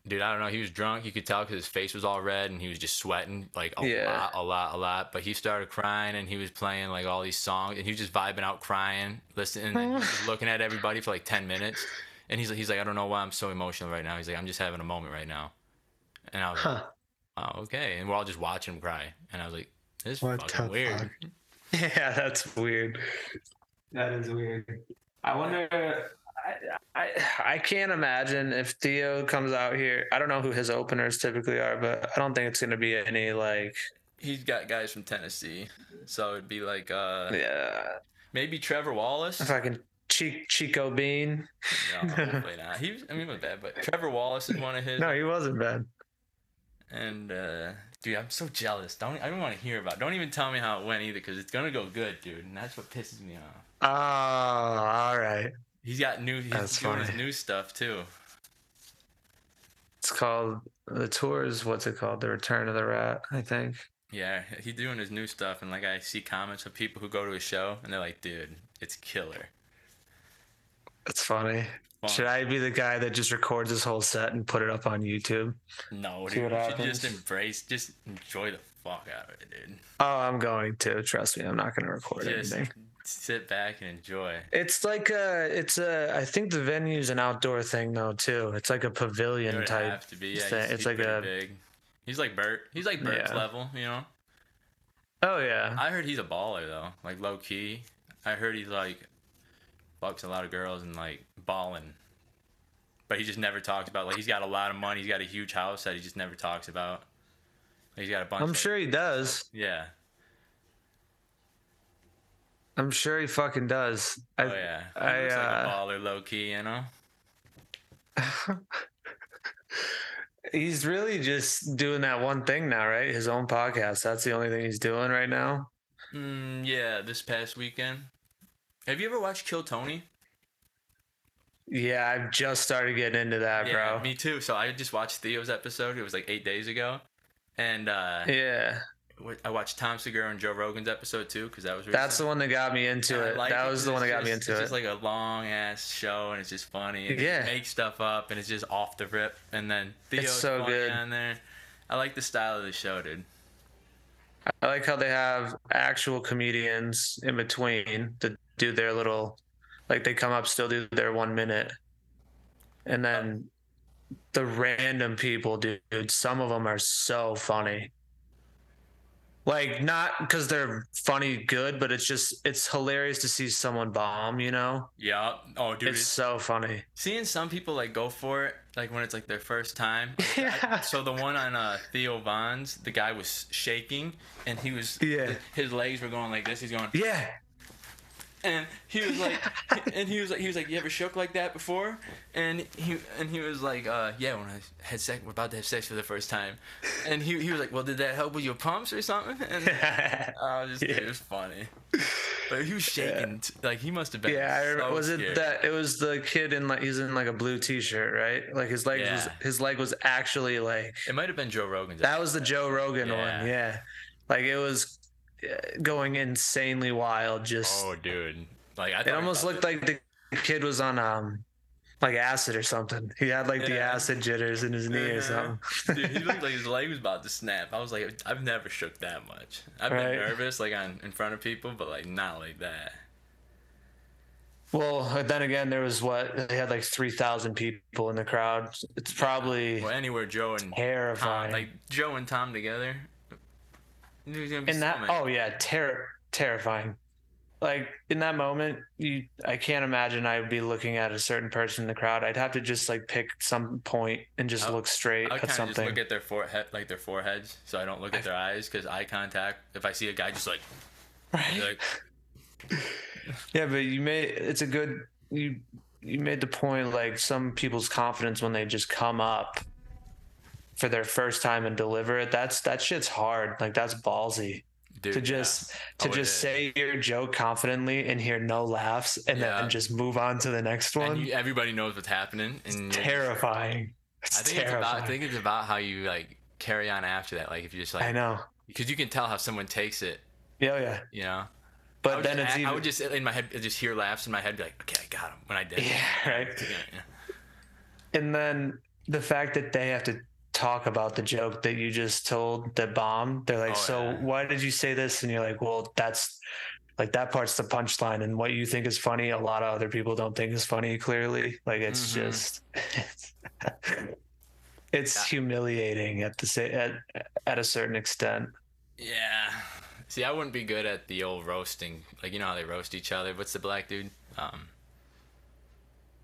dude, I don't know. He was drunk. You could tell because his face was all red and he was just sweating like a Yeah. lot, a lot, a lot. But he started crying and he was playing like all these songs and he was just vibing out, crying, listening, and then he was looking at everybody for like ten minutes. And he's like, he's like, I don't know why I'm so emotional right now. He's like, I'm just having a moment right now. And I was like, oh, okay. And we're all just watching him cry. And I was like, this is What fucking weird. fuck? Yeah, that's weird. That is weird. I wonder. I, I I can't imagine if Theo comes out here. I don't know who his openers typically are, but I don't think it's gonna be any like He's got guys from Tennessee. So it'd be like uh yeah, maybe Trevor Wallace. fucking Chi- Chico Bean. No, hopefully not. He was, I mean, it was bad, but Trevor Wallace is one of his. No, he wasn't bad. And uh, dude, I'm so jealous. Don't I don't want to hear about. It. Don't even tell me how it went either, because it's gonna go good, dude. And that's what pisses me off. Oh, all right. He's got new. He's That's doing his funny. new stuff too. It's called the tour is what's it called? The Return of the Rat, I think. Yeah, he's doing his new stuff, and like I see comments of people who go to his show, and they're like, "Dude, it's killer." It's funny. Fun. Should I be the guy that just records his whole set and put it up on YouTube? No, dude, you should just embrace, just enjoy the fuck out of it, dude. Oh, I'm going to. Trust me, I'm not going to record Just anything. Sit back and enjoy. It's like a, it's a. I think the venue's an outdoor thing though too. It's like a pavilion type. have to be. Yeah, thing. he's, It's he's like a- big. He's like Bert. He's like Bert's Yeah. level, you know. Oh yeah. I heard he's a baller though, like low key. I heard he's like fucks a lot of girls and like balling, but he just never talks about like he's got a lot of money. He's got a huge house that he just never talks about. He's got a bunch. Of I'm of, sure he does. Yeah. I'm sure he fucking does. I, Oh yeah. He I, looks like a uh, baller, low key. You know. He's really just doing that one thing now, right? His own podcast. That's the only thing he's doing right now. Mm, yeah. This past weekend. Have you ever watched Kill Tony? Yeah, I've just started getting into that, Yeah, bro. me too. So I just watched Theo's episode. It was like eight days ago, and uh, Yeah, I watched Tom Segura and Joe Rogan's episode too because that was. that's the one that got me into it. like that it was the one that it's got me into it's it. just like a long ass show, and it's just funny. And Yeah. Make stuff up, and it's just off the rip. And then Theo's so funny good. on there. I like the style of the show, dude. I like how they have actual comedians in between to do their little, like they come up, still do their one minute, and then the random people, dude. Some of them are so funny. Like not because they're funny, good, but it's just it's hilarious to see someone bomb. You know, Yeah. Oh, dude. it's It's, so funny. seeing some people like go for it, like when it's like their first time. Like, I- Yeah. so the one on uh, Theo Von's, the guy was shaking, and he was. Yeah. His legs were going like this. He's going. Yeah, and he was like and he was like he was like you ever shook like that before and he and he was like uh yeah when i had sex we're about to have sex for the first time and he, he was like well did that help with your pumps or something and i was just Yeah. it was funny but he was shaking t- like he must have been yeah. I remember, was it that? It was the kid in like he's in like a blue T-shirt, right? Like his leg was his leg was actually like it might have been joe rogan's That was the Joe Rogan Yeah. one. Yeah. Like it was uh, going insanely wild. Just oh dude like i it almost looked like the kid was on um like acid or something. He had like the acid jitters in his knee or Uh-huh. something. Dude, he looked like his leg was about to snap. I was like, I've never shook that much. I've been nervous, like on in front of people, but like not like that. well, then again, there was what they had like three thousand people in the crowd. It's probably Well, anywhere Joe and Tom, like Joe and Tom together. There's gonna be in so that oh yeah ter- terrifying. Like in that moment you i can't imagine i would be looking at a certain person in the crowd. I'd have to just like pick some point and just I'll- look straight I at of just something. look at their forehead, like their foreheads, so I don't look at their eyes because eye contact. If I see a guy just like, like yeah but you made it's a good you you made the point like some people's confidence when they just come up for their first time and deliver it that's that shit's hard like that's ballsy dude, to yeah. just to Oh, just say your joke confidently and hear no laughs and Yeah. then just move on to the next one and you, everybody knows what's happening, and you're terrifying. It's I think it's about. I think it's about how you like carry on after that. Like if you just like, I know. because you can tell how someone takes it. Yeah, yeah. You know. But then just it's act- even I would just in my head just hear laughs in my head, be like, okay, I got him when I did. yeah, right. Yeah, yeah. And then the fact that they have to talk about the joke that you just told that bomb. They're like, Oh, so yeah. why did you say this? And you're like, well, that's like that part's the punchline, and what you think is funny, a lot of other people don't think is funny. Clearly, like it's Mhm. just. It's, Yeah. humiliating at the sa- at at a certain extent. Yeah. See, I wouldn't be good at the old roasting. Like you know how they roast each other. What's the black dude? Um,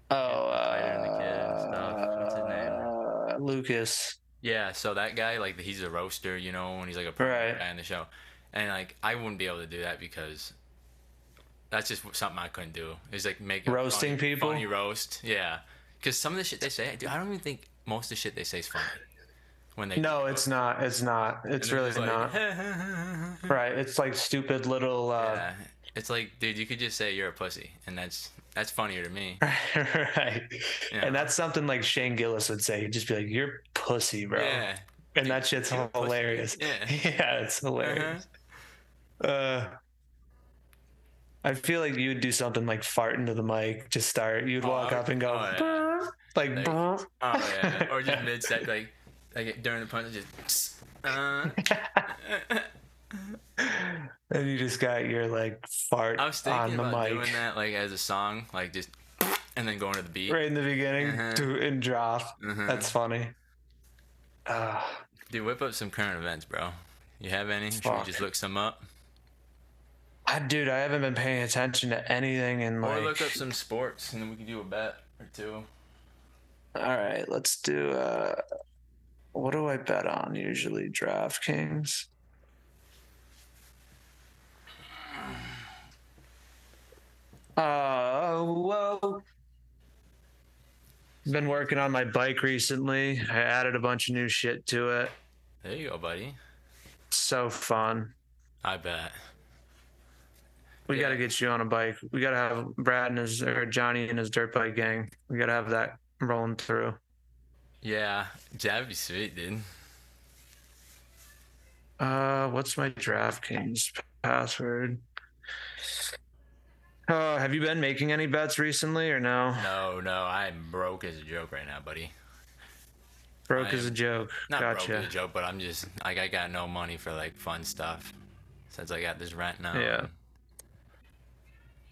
Oh, Fighter and the kid stuff. What's his name? uh, Lucas. Yeah. So that guy, like, he's a roaster, you know, and he's like a pro Right. guy in the show. And like, I wouldn't be able to do that because that's just something I couldn't do. Is like making Roasting funny, people? funny roast. Yeah. Because some of the shit they say, dude, I don't even think most of the shit they say is funny. When they No, it's not. It's not. It's really not. Right. It's like stupid little. Uh, yeah. It's like, dude, you could just say you're a pussy, and that's that's funnier to me. right. Yeah. And that's something like Shane Gillis would say. He'd just be like, "You're pussy, bro," Yeah. and that shit's pussy, hilarious. yeah. yeah, it's hilarious. Uh, I feel like you would do something like fart into the mic. Just start. You'd Oh, walk I up and go, oh, yeah. Like, Like- Oh yeah, or just mid set, like like during the punch, just. Uh, and you just got your like fart I was on thinking the about mic doing that like as a song, like just and then going to the beat. right in the beginning Uh-huh. to and drop. Mhm. That's funny. Uh, Dude, whip up some current events, bro. You have any? Should we just look some up? I, dude, I haven't been paying attention to anything in like. Or look up some sports, and then we can do a bet or two. All right, let's do. Uh, what do I bet on usually? DraftKings. Uh, well, been working on my bike recently. I added a bunch of new shit to it. There you go, buddy. So fun. I bet. We Yeah. got to get you on a bike. We got to have Brad and his or Johnny and his dirt bike gang. We got to have that rolling through. Yeah, that'd be sweet, dude. Uh, what's my DraftKings password? Uh, have you been making any bets recently or no? No, no, I'm broke as a joke right now, buddy. Broke as a joke. Not broke as a joke, but I'm just like I got no money for like fun stuff since I got this rent now. Yeah.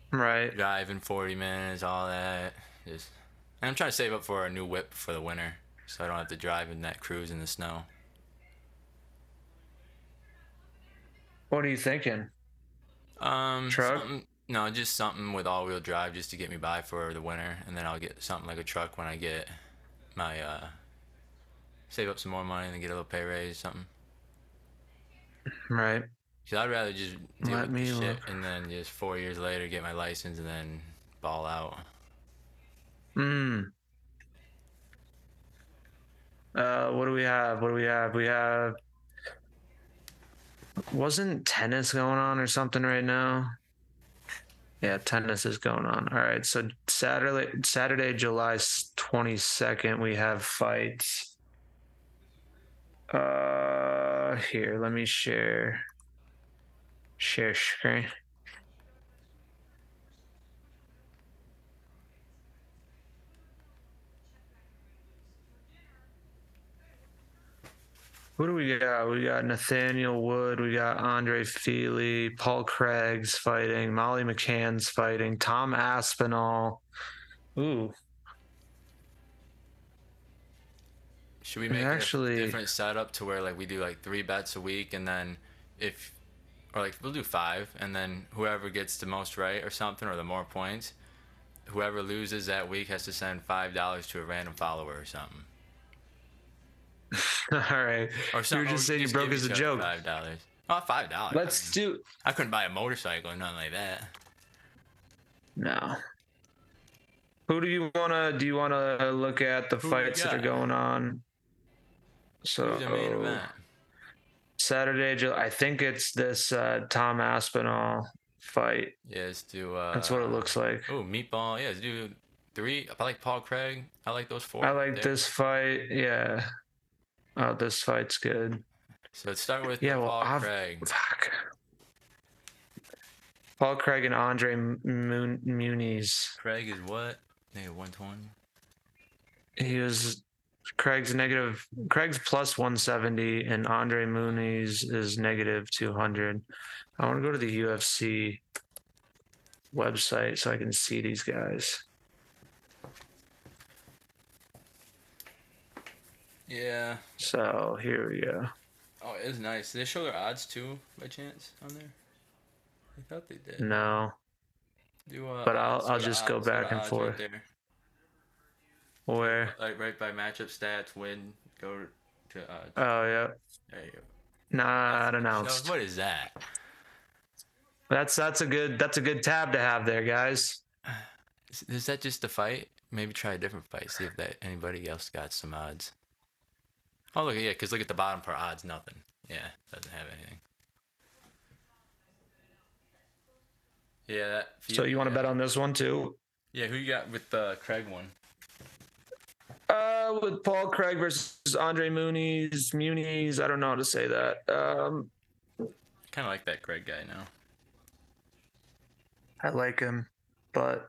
Right. Driving 40 minutes, all that. Just, and I'm trying to save up for a new whip for the winter, so I don't have to drive in that cruise in the snow. What are you thinking? Um, Truck? something- no, just something with all-wheel drive just to get me by for the winter, and then I'll get something like a truck when I get my uh, save up some more money and get a little pay raise, something. Right. Cause I'd rather just deal Let with shit look. and then just four years later get my license and then ball out. Hmm. Uh, what do we have? What do we have? We have. Wasn't tennis going on or something right now? Yeah, tennis is going on. All right, so Saturday, Saturday, July twenty second, we have fights. Uh, here, let me share. Share screen. Who do we got? We got Nathaniel Wood. We got Andre Fili, Paul Craig's fighting, Molly McCann's fighting, Tom Aspinall. Ooh, Should we make actually- a different setup to where like we do like three bets a week and then if or like we'll do five and then whoever gets the most right or something or the more points, whoever loses that week has to send five dollars to a random follower or something. all right. Or You something. were just saying you broke as a joke. Five dollars. Oh, five dollars. Let's do. I couldn't buy a motorcycle or nothing like that. No. Who do you wanna? Do you wanna look at the Who fights that are going on? So Who's the main event? Saturday, I think it's this uh, Tom Aspinall fight. Yeah, let's do. Uh, That's what it looks like. Oh, meatball. Yeah, let's do three. I like Paul Craig. I like those four. I like there. this fight. Yeah. Oh, this fight's good. So let's start with Yeah, well, Paul I've- Craig. Fuck. Paul Craig and Andre Mun- Muniz. Craig is what? Negative 120. He was Craig's negative. Craig's plus 170, and Andre Muniz is negative 200. I want to go to the UFC website so I can see these guys. Yeah. So here we go. Oh, it is nice. Did they show their odds too, by chance, on there? I thought they did. No, Do, uh, But I'll- I'll just go odds, the back and forth. Right where? Like right by matchup stats, win, go to odds. Oh yeah, there you go. not announced. what is that? That's that's a good that's a good tab to have there, guys. Is, is that just a fight? Maybe try a different fight. See if that anybody else got some odds. Oh look, yeah, because look at the bottom part. Odds nothing. Yeah, doesn't have anything. Yeah. That, So you want to bet on this one too? Yeah, who you got with the Craig one? Uh, with Paul Craig versus Andre Muniz. Muniz, I don't know how to say that. Um, Kind of like that Craig guy now. I like him, but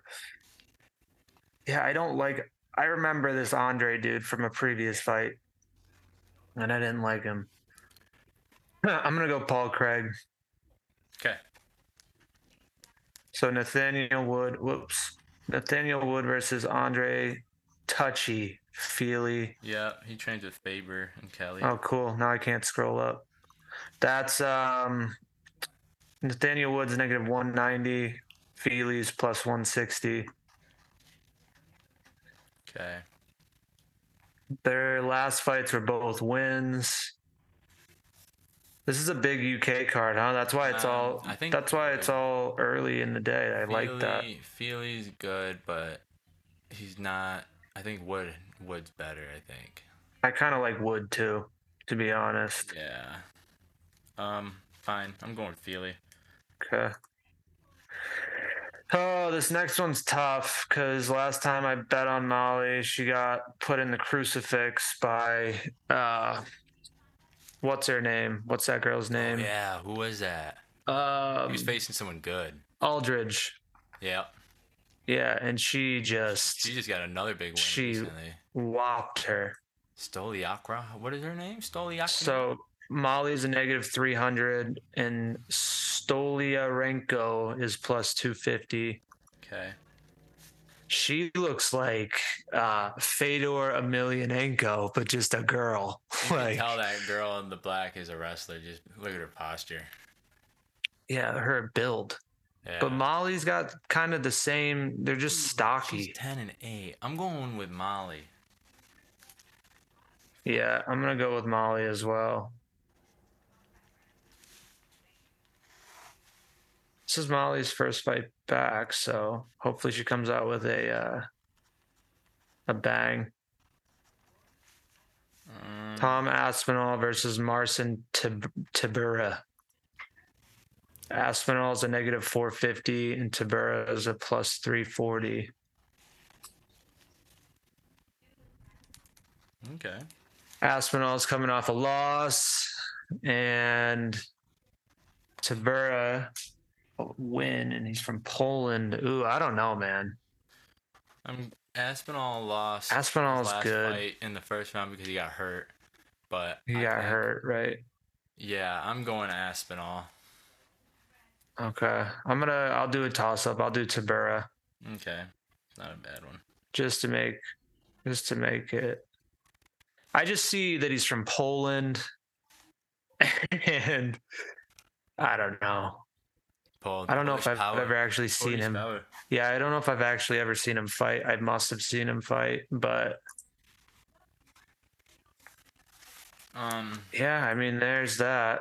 yeah, I don't like. I remember this Andre dude from a previous fight, and I didn't like him. I'm gonna go Paul Craig. Okay. So Nathaniel Wood. Whoops. Nathaniel Wood versus Andre Touchy Fili. Yeah, he trains with Faber and Kelly. Oh, cool. Now I can't scroll up. That's um Nathaniel Woods negative 190, Fili's plus 160. Okay. Their last fights were both wins. This is a big UK card, huh? That's why it's Um, all. I think- that's why it's all early in the day. I like that. Fili- Fili's good, but he's not. I think Wood Wood's better. I think. I kind of like Wood too, to be honest. Yeah. Um. Fine. I'm going Fili. Okay. Oh, this next one's tough because last time I bet on Molly, she got put in the crucifix by uh, what's her name? What's that girl's Oh, name? yeah. Who was that? He Um, was facing someone good. Aldridge. Yeah. Yeah, and she just She just got another big win She- recently. whopped her. Stoliarenko. What is her name? Stoliarenko. So Molly's a negative 300 and Stoliarenko is plus 250. Okay. She looks like uh, Fedor Emelianenko, but just a girl. You like, tell that girl in the black is a wrestler. Just look at her posture. yeah, her build. Yeah. But Molly's got kind of the same. They're just She's stocky. ten and eight. I'm going with Molly. Yeah, I'm gonna go with Molly as well. This is Molly's first fight back, so hopefully she comes out with a uh, a bang. Um, Tom Aspinall versus Marcin Tib- Tybura. Aspinall is a negative 450 and Tybura is a plus 340. okay. Aspinall's coming off a loss and Tybura win and he's from Poland. Ooh, I don't know, man. I'm Aspinall lost. Aspinall's good. fight in the first round because he got hurt. But He I got think- hurt, right? Yeah, I'm going to Aspinall. Okay. I'm gonna I'll do a toss up. I'll do Tybura Okay, not a bad one. just to make just to make it. I just see that he's from Poland and I don't know. Paul. I don't know if I've power. ever actually seen him. power. Yeah, I don't know if I've actually ever seen him fight. I must have seen him fight, but Um. yeah, I mean, there's that.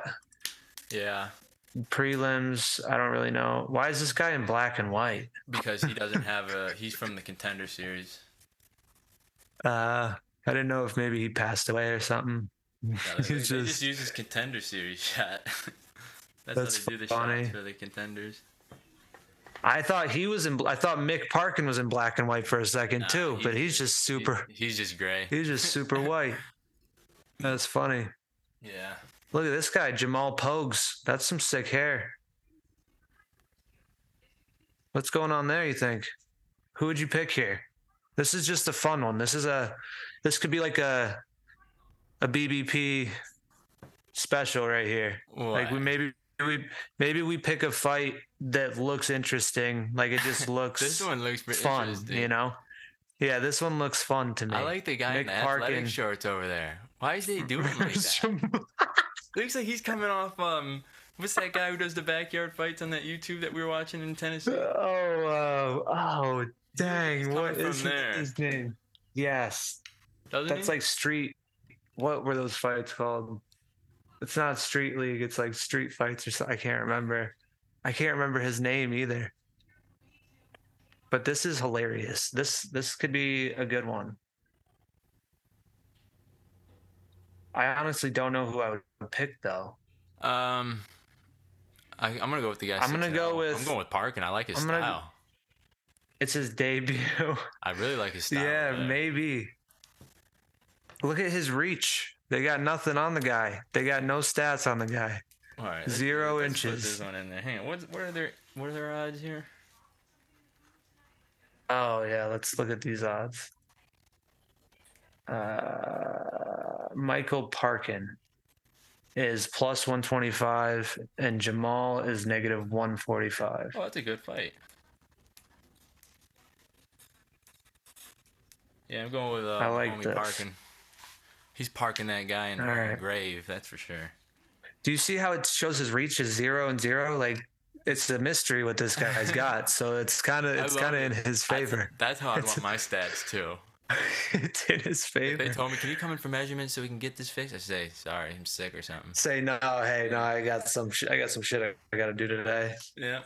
Yeah, Prelims, I don't really know. Why is this guy in black and white? because he doesn't have a. He's from the contender series. Uh, I didn't know if maybe he passed away or something. Yeah, He's just, just- use his contender series shot. That's, That's how they do the funny. shots for the contenders. I thought he was in. I thought Mick Parkin was in black and white for a second Nah, too, but he's just super. he's just gray. He's just super white. That's funny. Yeah. Look at this guy, Jamal Pogues. That's some sick hair. What's going on there, you think? Who would you pick here? This is just a fun one. This is a this could be like a a BBP special right here. Like we maybe we maybe we pick a fight that looks interesting. Like it just looks This one looks pretty fun, you know? Yeah, this one looks fun to me. I like the guy in Mick the athletic shorts over there. Why is he doing like that? Looks like he's coming off. Um, what's that guy who does the backyard fights on that YouTube that we were watching in Tennessee? Oh, uh, oh, dang! What there. his name? Yes, Doesn't that's he? like street. What were those fights called? It's not street league. It's like street fights or something. I can't remember. I can't remember his name either. But this is hilarious. This this could be a good one. I honestly don't know who I would pick though. Um, I, I'm gonna go with the guy. I'm gonna 6'0". go with- I'm going with Parkin. I like his I'm gonna- style. It's his debut. I really like his style. yeah, maybe. Look at his reach. They got nothing on the guy. They got no stats on the guy. All right, let's- zero let's put inches. this one in there. Hang on. What, what are their what are their odds here? Oh yeah, let's look at these odds. Uh, Michael Parkin is plus 125 and Jamal is negative 145. Oh, that's a good fight. Yeah, I'm going with uh, I like. Parkin. He's parking that guy in the right. grave. That's for sure. Do you see how it shows his reach is zero and zero? Like it's a mystery what this guy's got. So it's kind of it's kind of in his favor. That's, how I It's- want my stats too. it's in his favor. they told me, "Can you come in for measurements so we can get this fixed?" I say, "Sorry, I'm sick or something." Say no. Hey, no. I got some. Sh- I got some shit I, I got to do today. Yeah.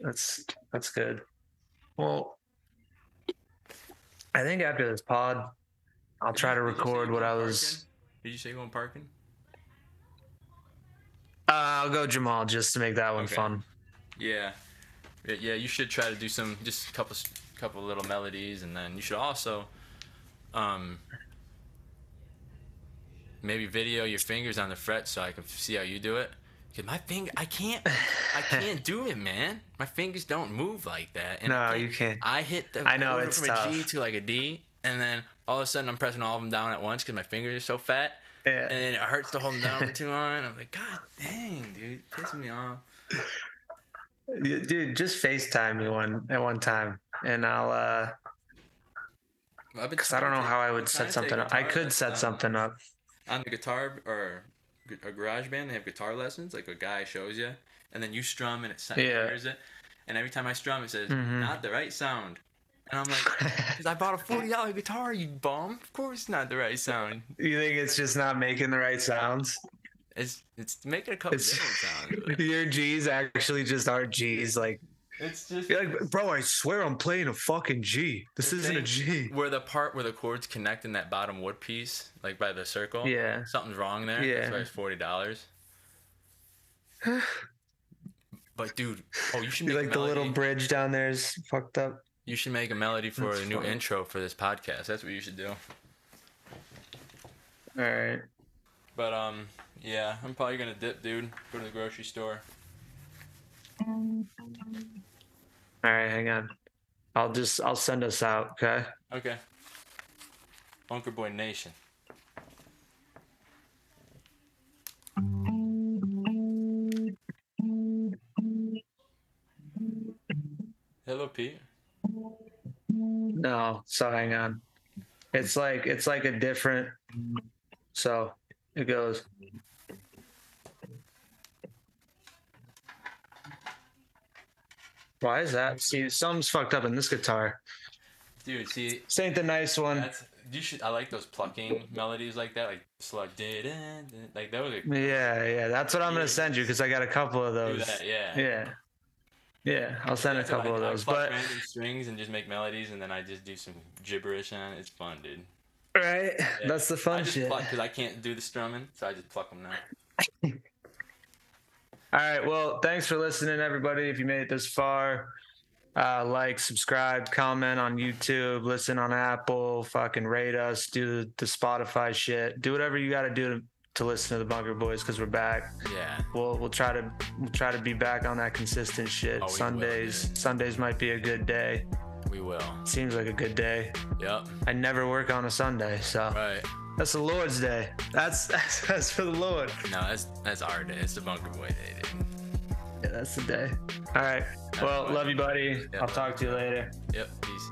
That's that's good. Well, I think after this pod, I'll try to Did you say record what I was. Did you say going parking? Uh, I'll go Jamal just to make that one Okay. fun. Yeah. Yeah, you should try to do some just a couple couple little melodies and then you should also um maybe video your fingers on the fret so I can see how you do it. Cause my finger, I can't, I can't do it, man. My fingers don't move like that. And I No, you can't. I hit the I know, it's from a G to like a D, and then all of a sudden I'm pressing all of them down at once because my fingers are so fat, Yeah. and then it hurts to hold them down for too long. I'm like, God dang, dude, pissing me off. Dude, just FaceTime me one at one time, and I'll. uh Because I don't know how I would set something up. I could set something up. on the guitar or a GarageBand they have guitar lessons like a guy shows you and then you strum and it sa- Yeah. it and every time i strum it says Mhm. not the right sound and i'm like because i bought a $40 guitar you bum of course it's not the right sound You think it's just not making the right sounds? it's it's making a couple It's different sounds your G's actually just are G's. Like it's just you're like, bro, I swear I'm playing a fucking G. This isn't a G. where the part where the chords connect in that bottom wood piece like by the circle Yeah. something's wrong there Yeah. that's why it's $40 but dude oh you should be like the little bridge down there is fucked up. You should make a melody for That's a new funny. intro for this podcast. That's what you should do. All right. But um, yeah, I'm probably gonna dip, dude. Go to the grocery store. All right, hang on. I'll just I'll send us out, okay? Okay. Bunker Boy Nation. So hang on. It's like it's like a different so it goes Why is that? See, something's fucked up in this guitar. Dude, see, This ain't the nice one. you should. I like those plucking melodies like that, like slow, did like those are Yeah, yeah, that's what I'm gonna send you because I got a couple of those. that, yeah. Yeah, yeah, I'll send a what couple I of. I those. But random strings and just make melodies, and then I just do some gibberish on it. It's fun, dude. right, Yeah. that's the I fun just shit. because I can't do the strumming, so I just pluck them now. All right. Well, thanks for listening, everybody. If you made it this far, uh, like, subscribe, comment on YouTube, listen on Apple, fucking rate us, do the, the Spotify shit, do whatever you got to do to to listen to the Bunker Boys because we're back. Yeah. We'll we'll try to we'll try to be back on that consistent shit. Oh, we will, Sundays. Sundays might be a good day. We will. Seems like a good day. Yep. I never work on a Sunday, so Right. that's the Lord's day. That's that's, that's for the Lord. No, that's that's our day. It's the Bunker Boy Day, dude. Yeah, that's the day. All right. Well, love you, buddy. Yeah. I'll talk to you later. Yep. Peace.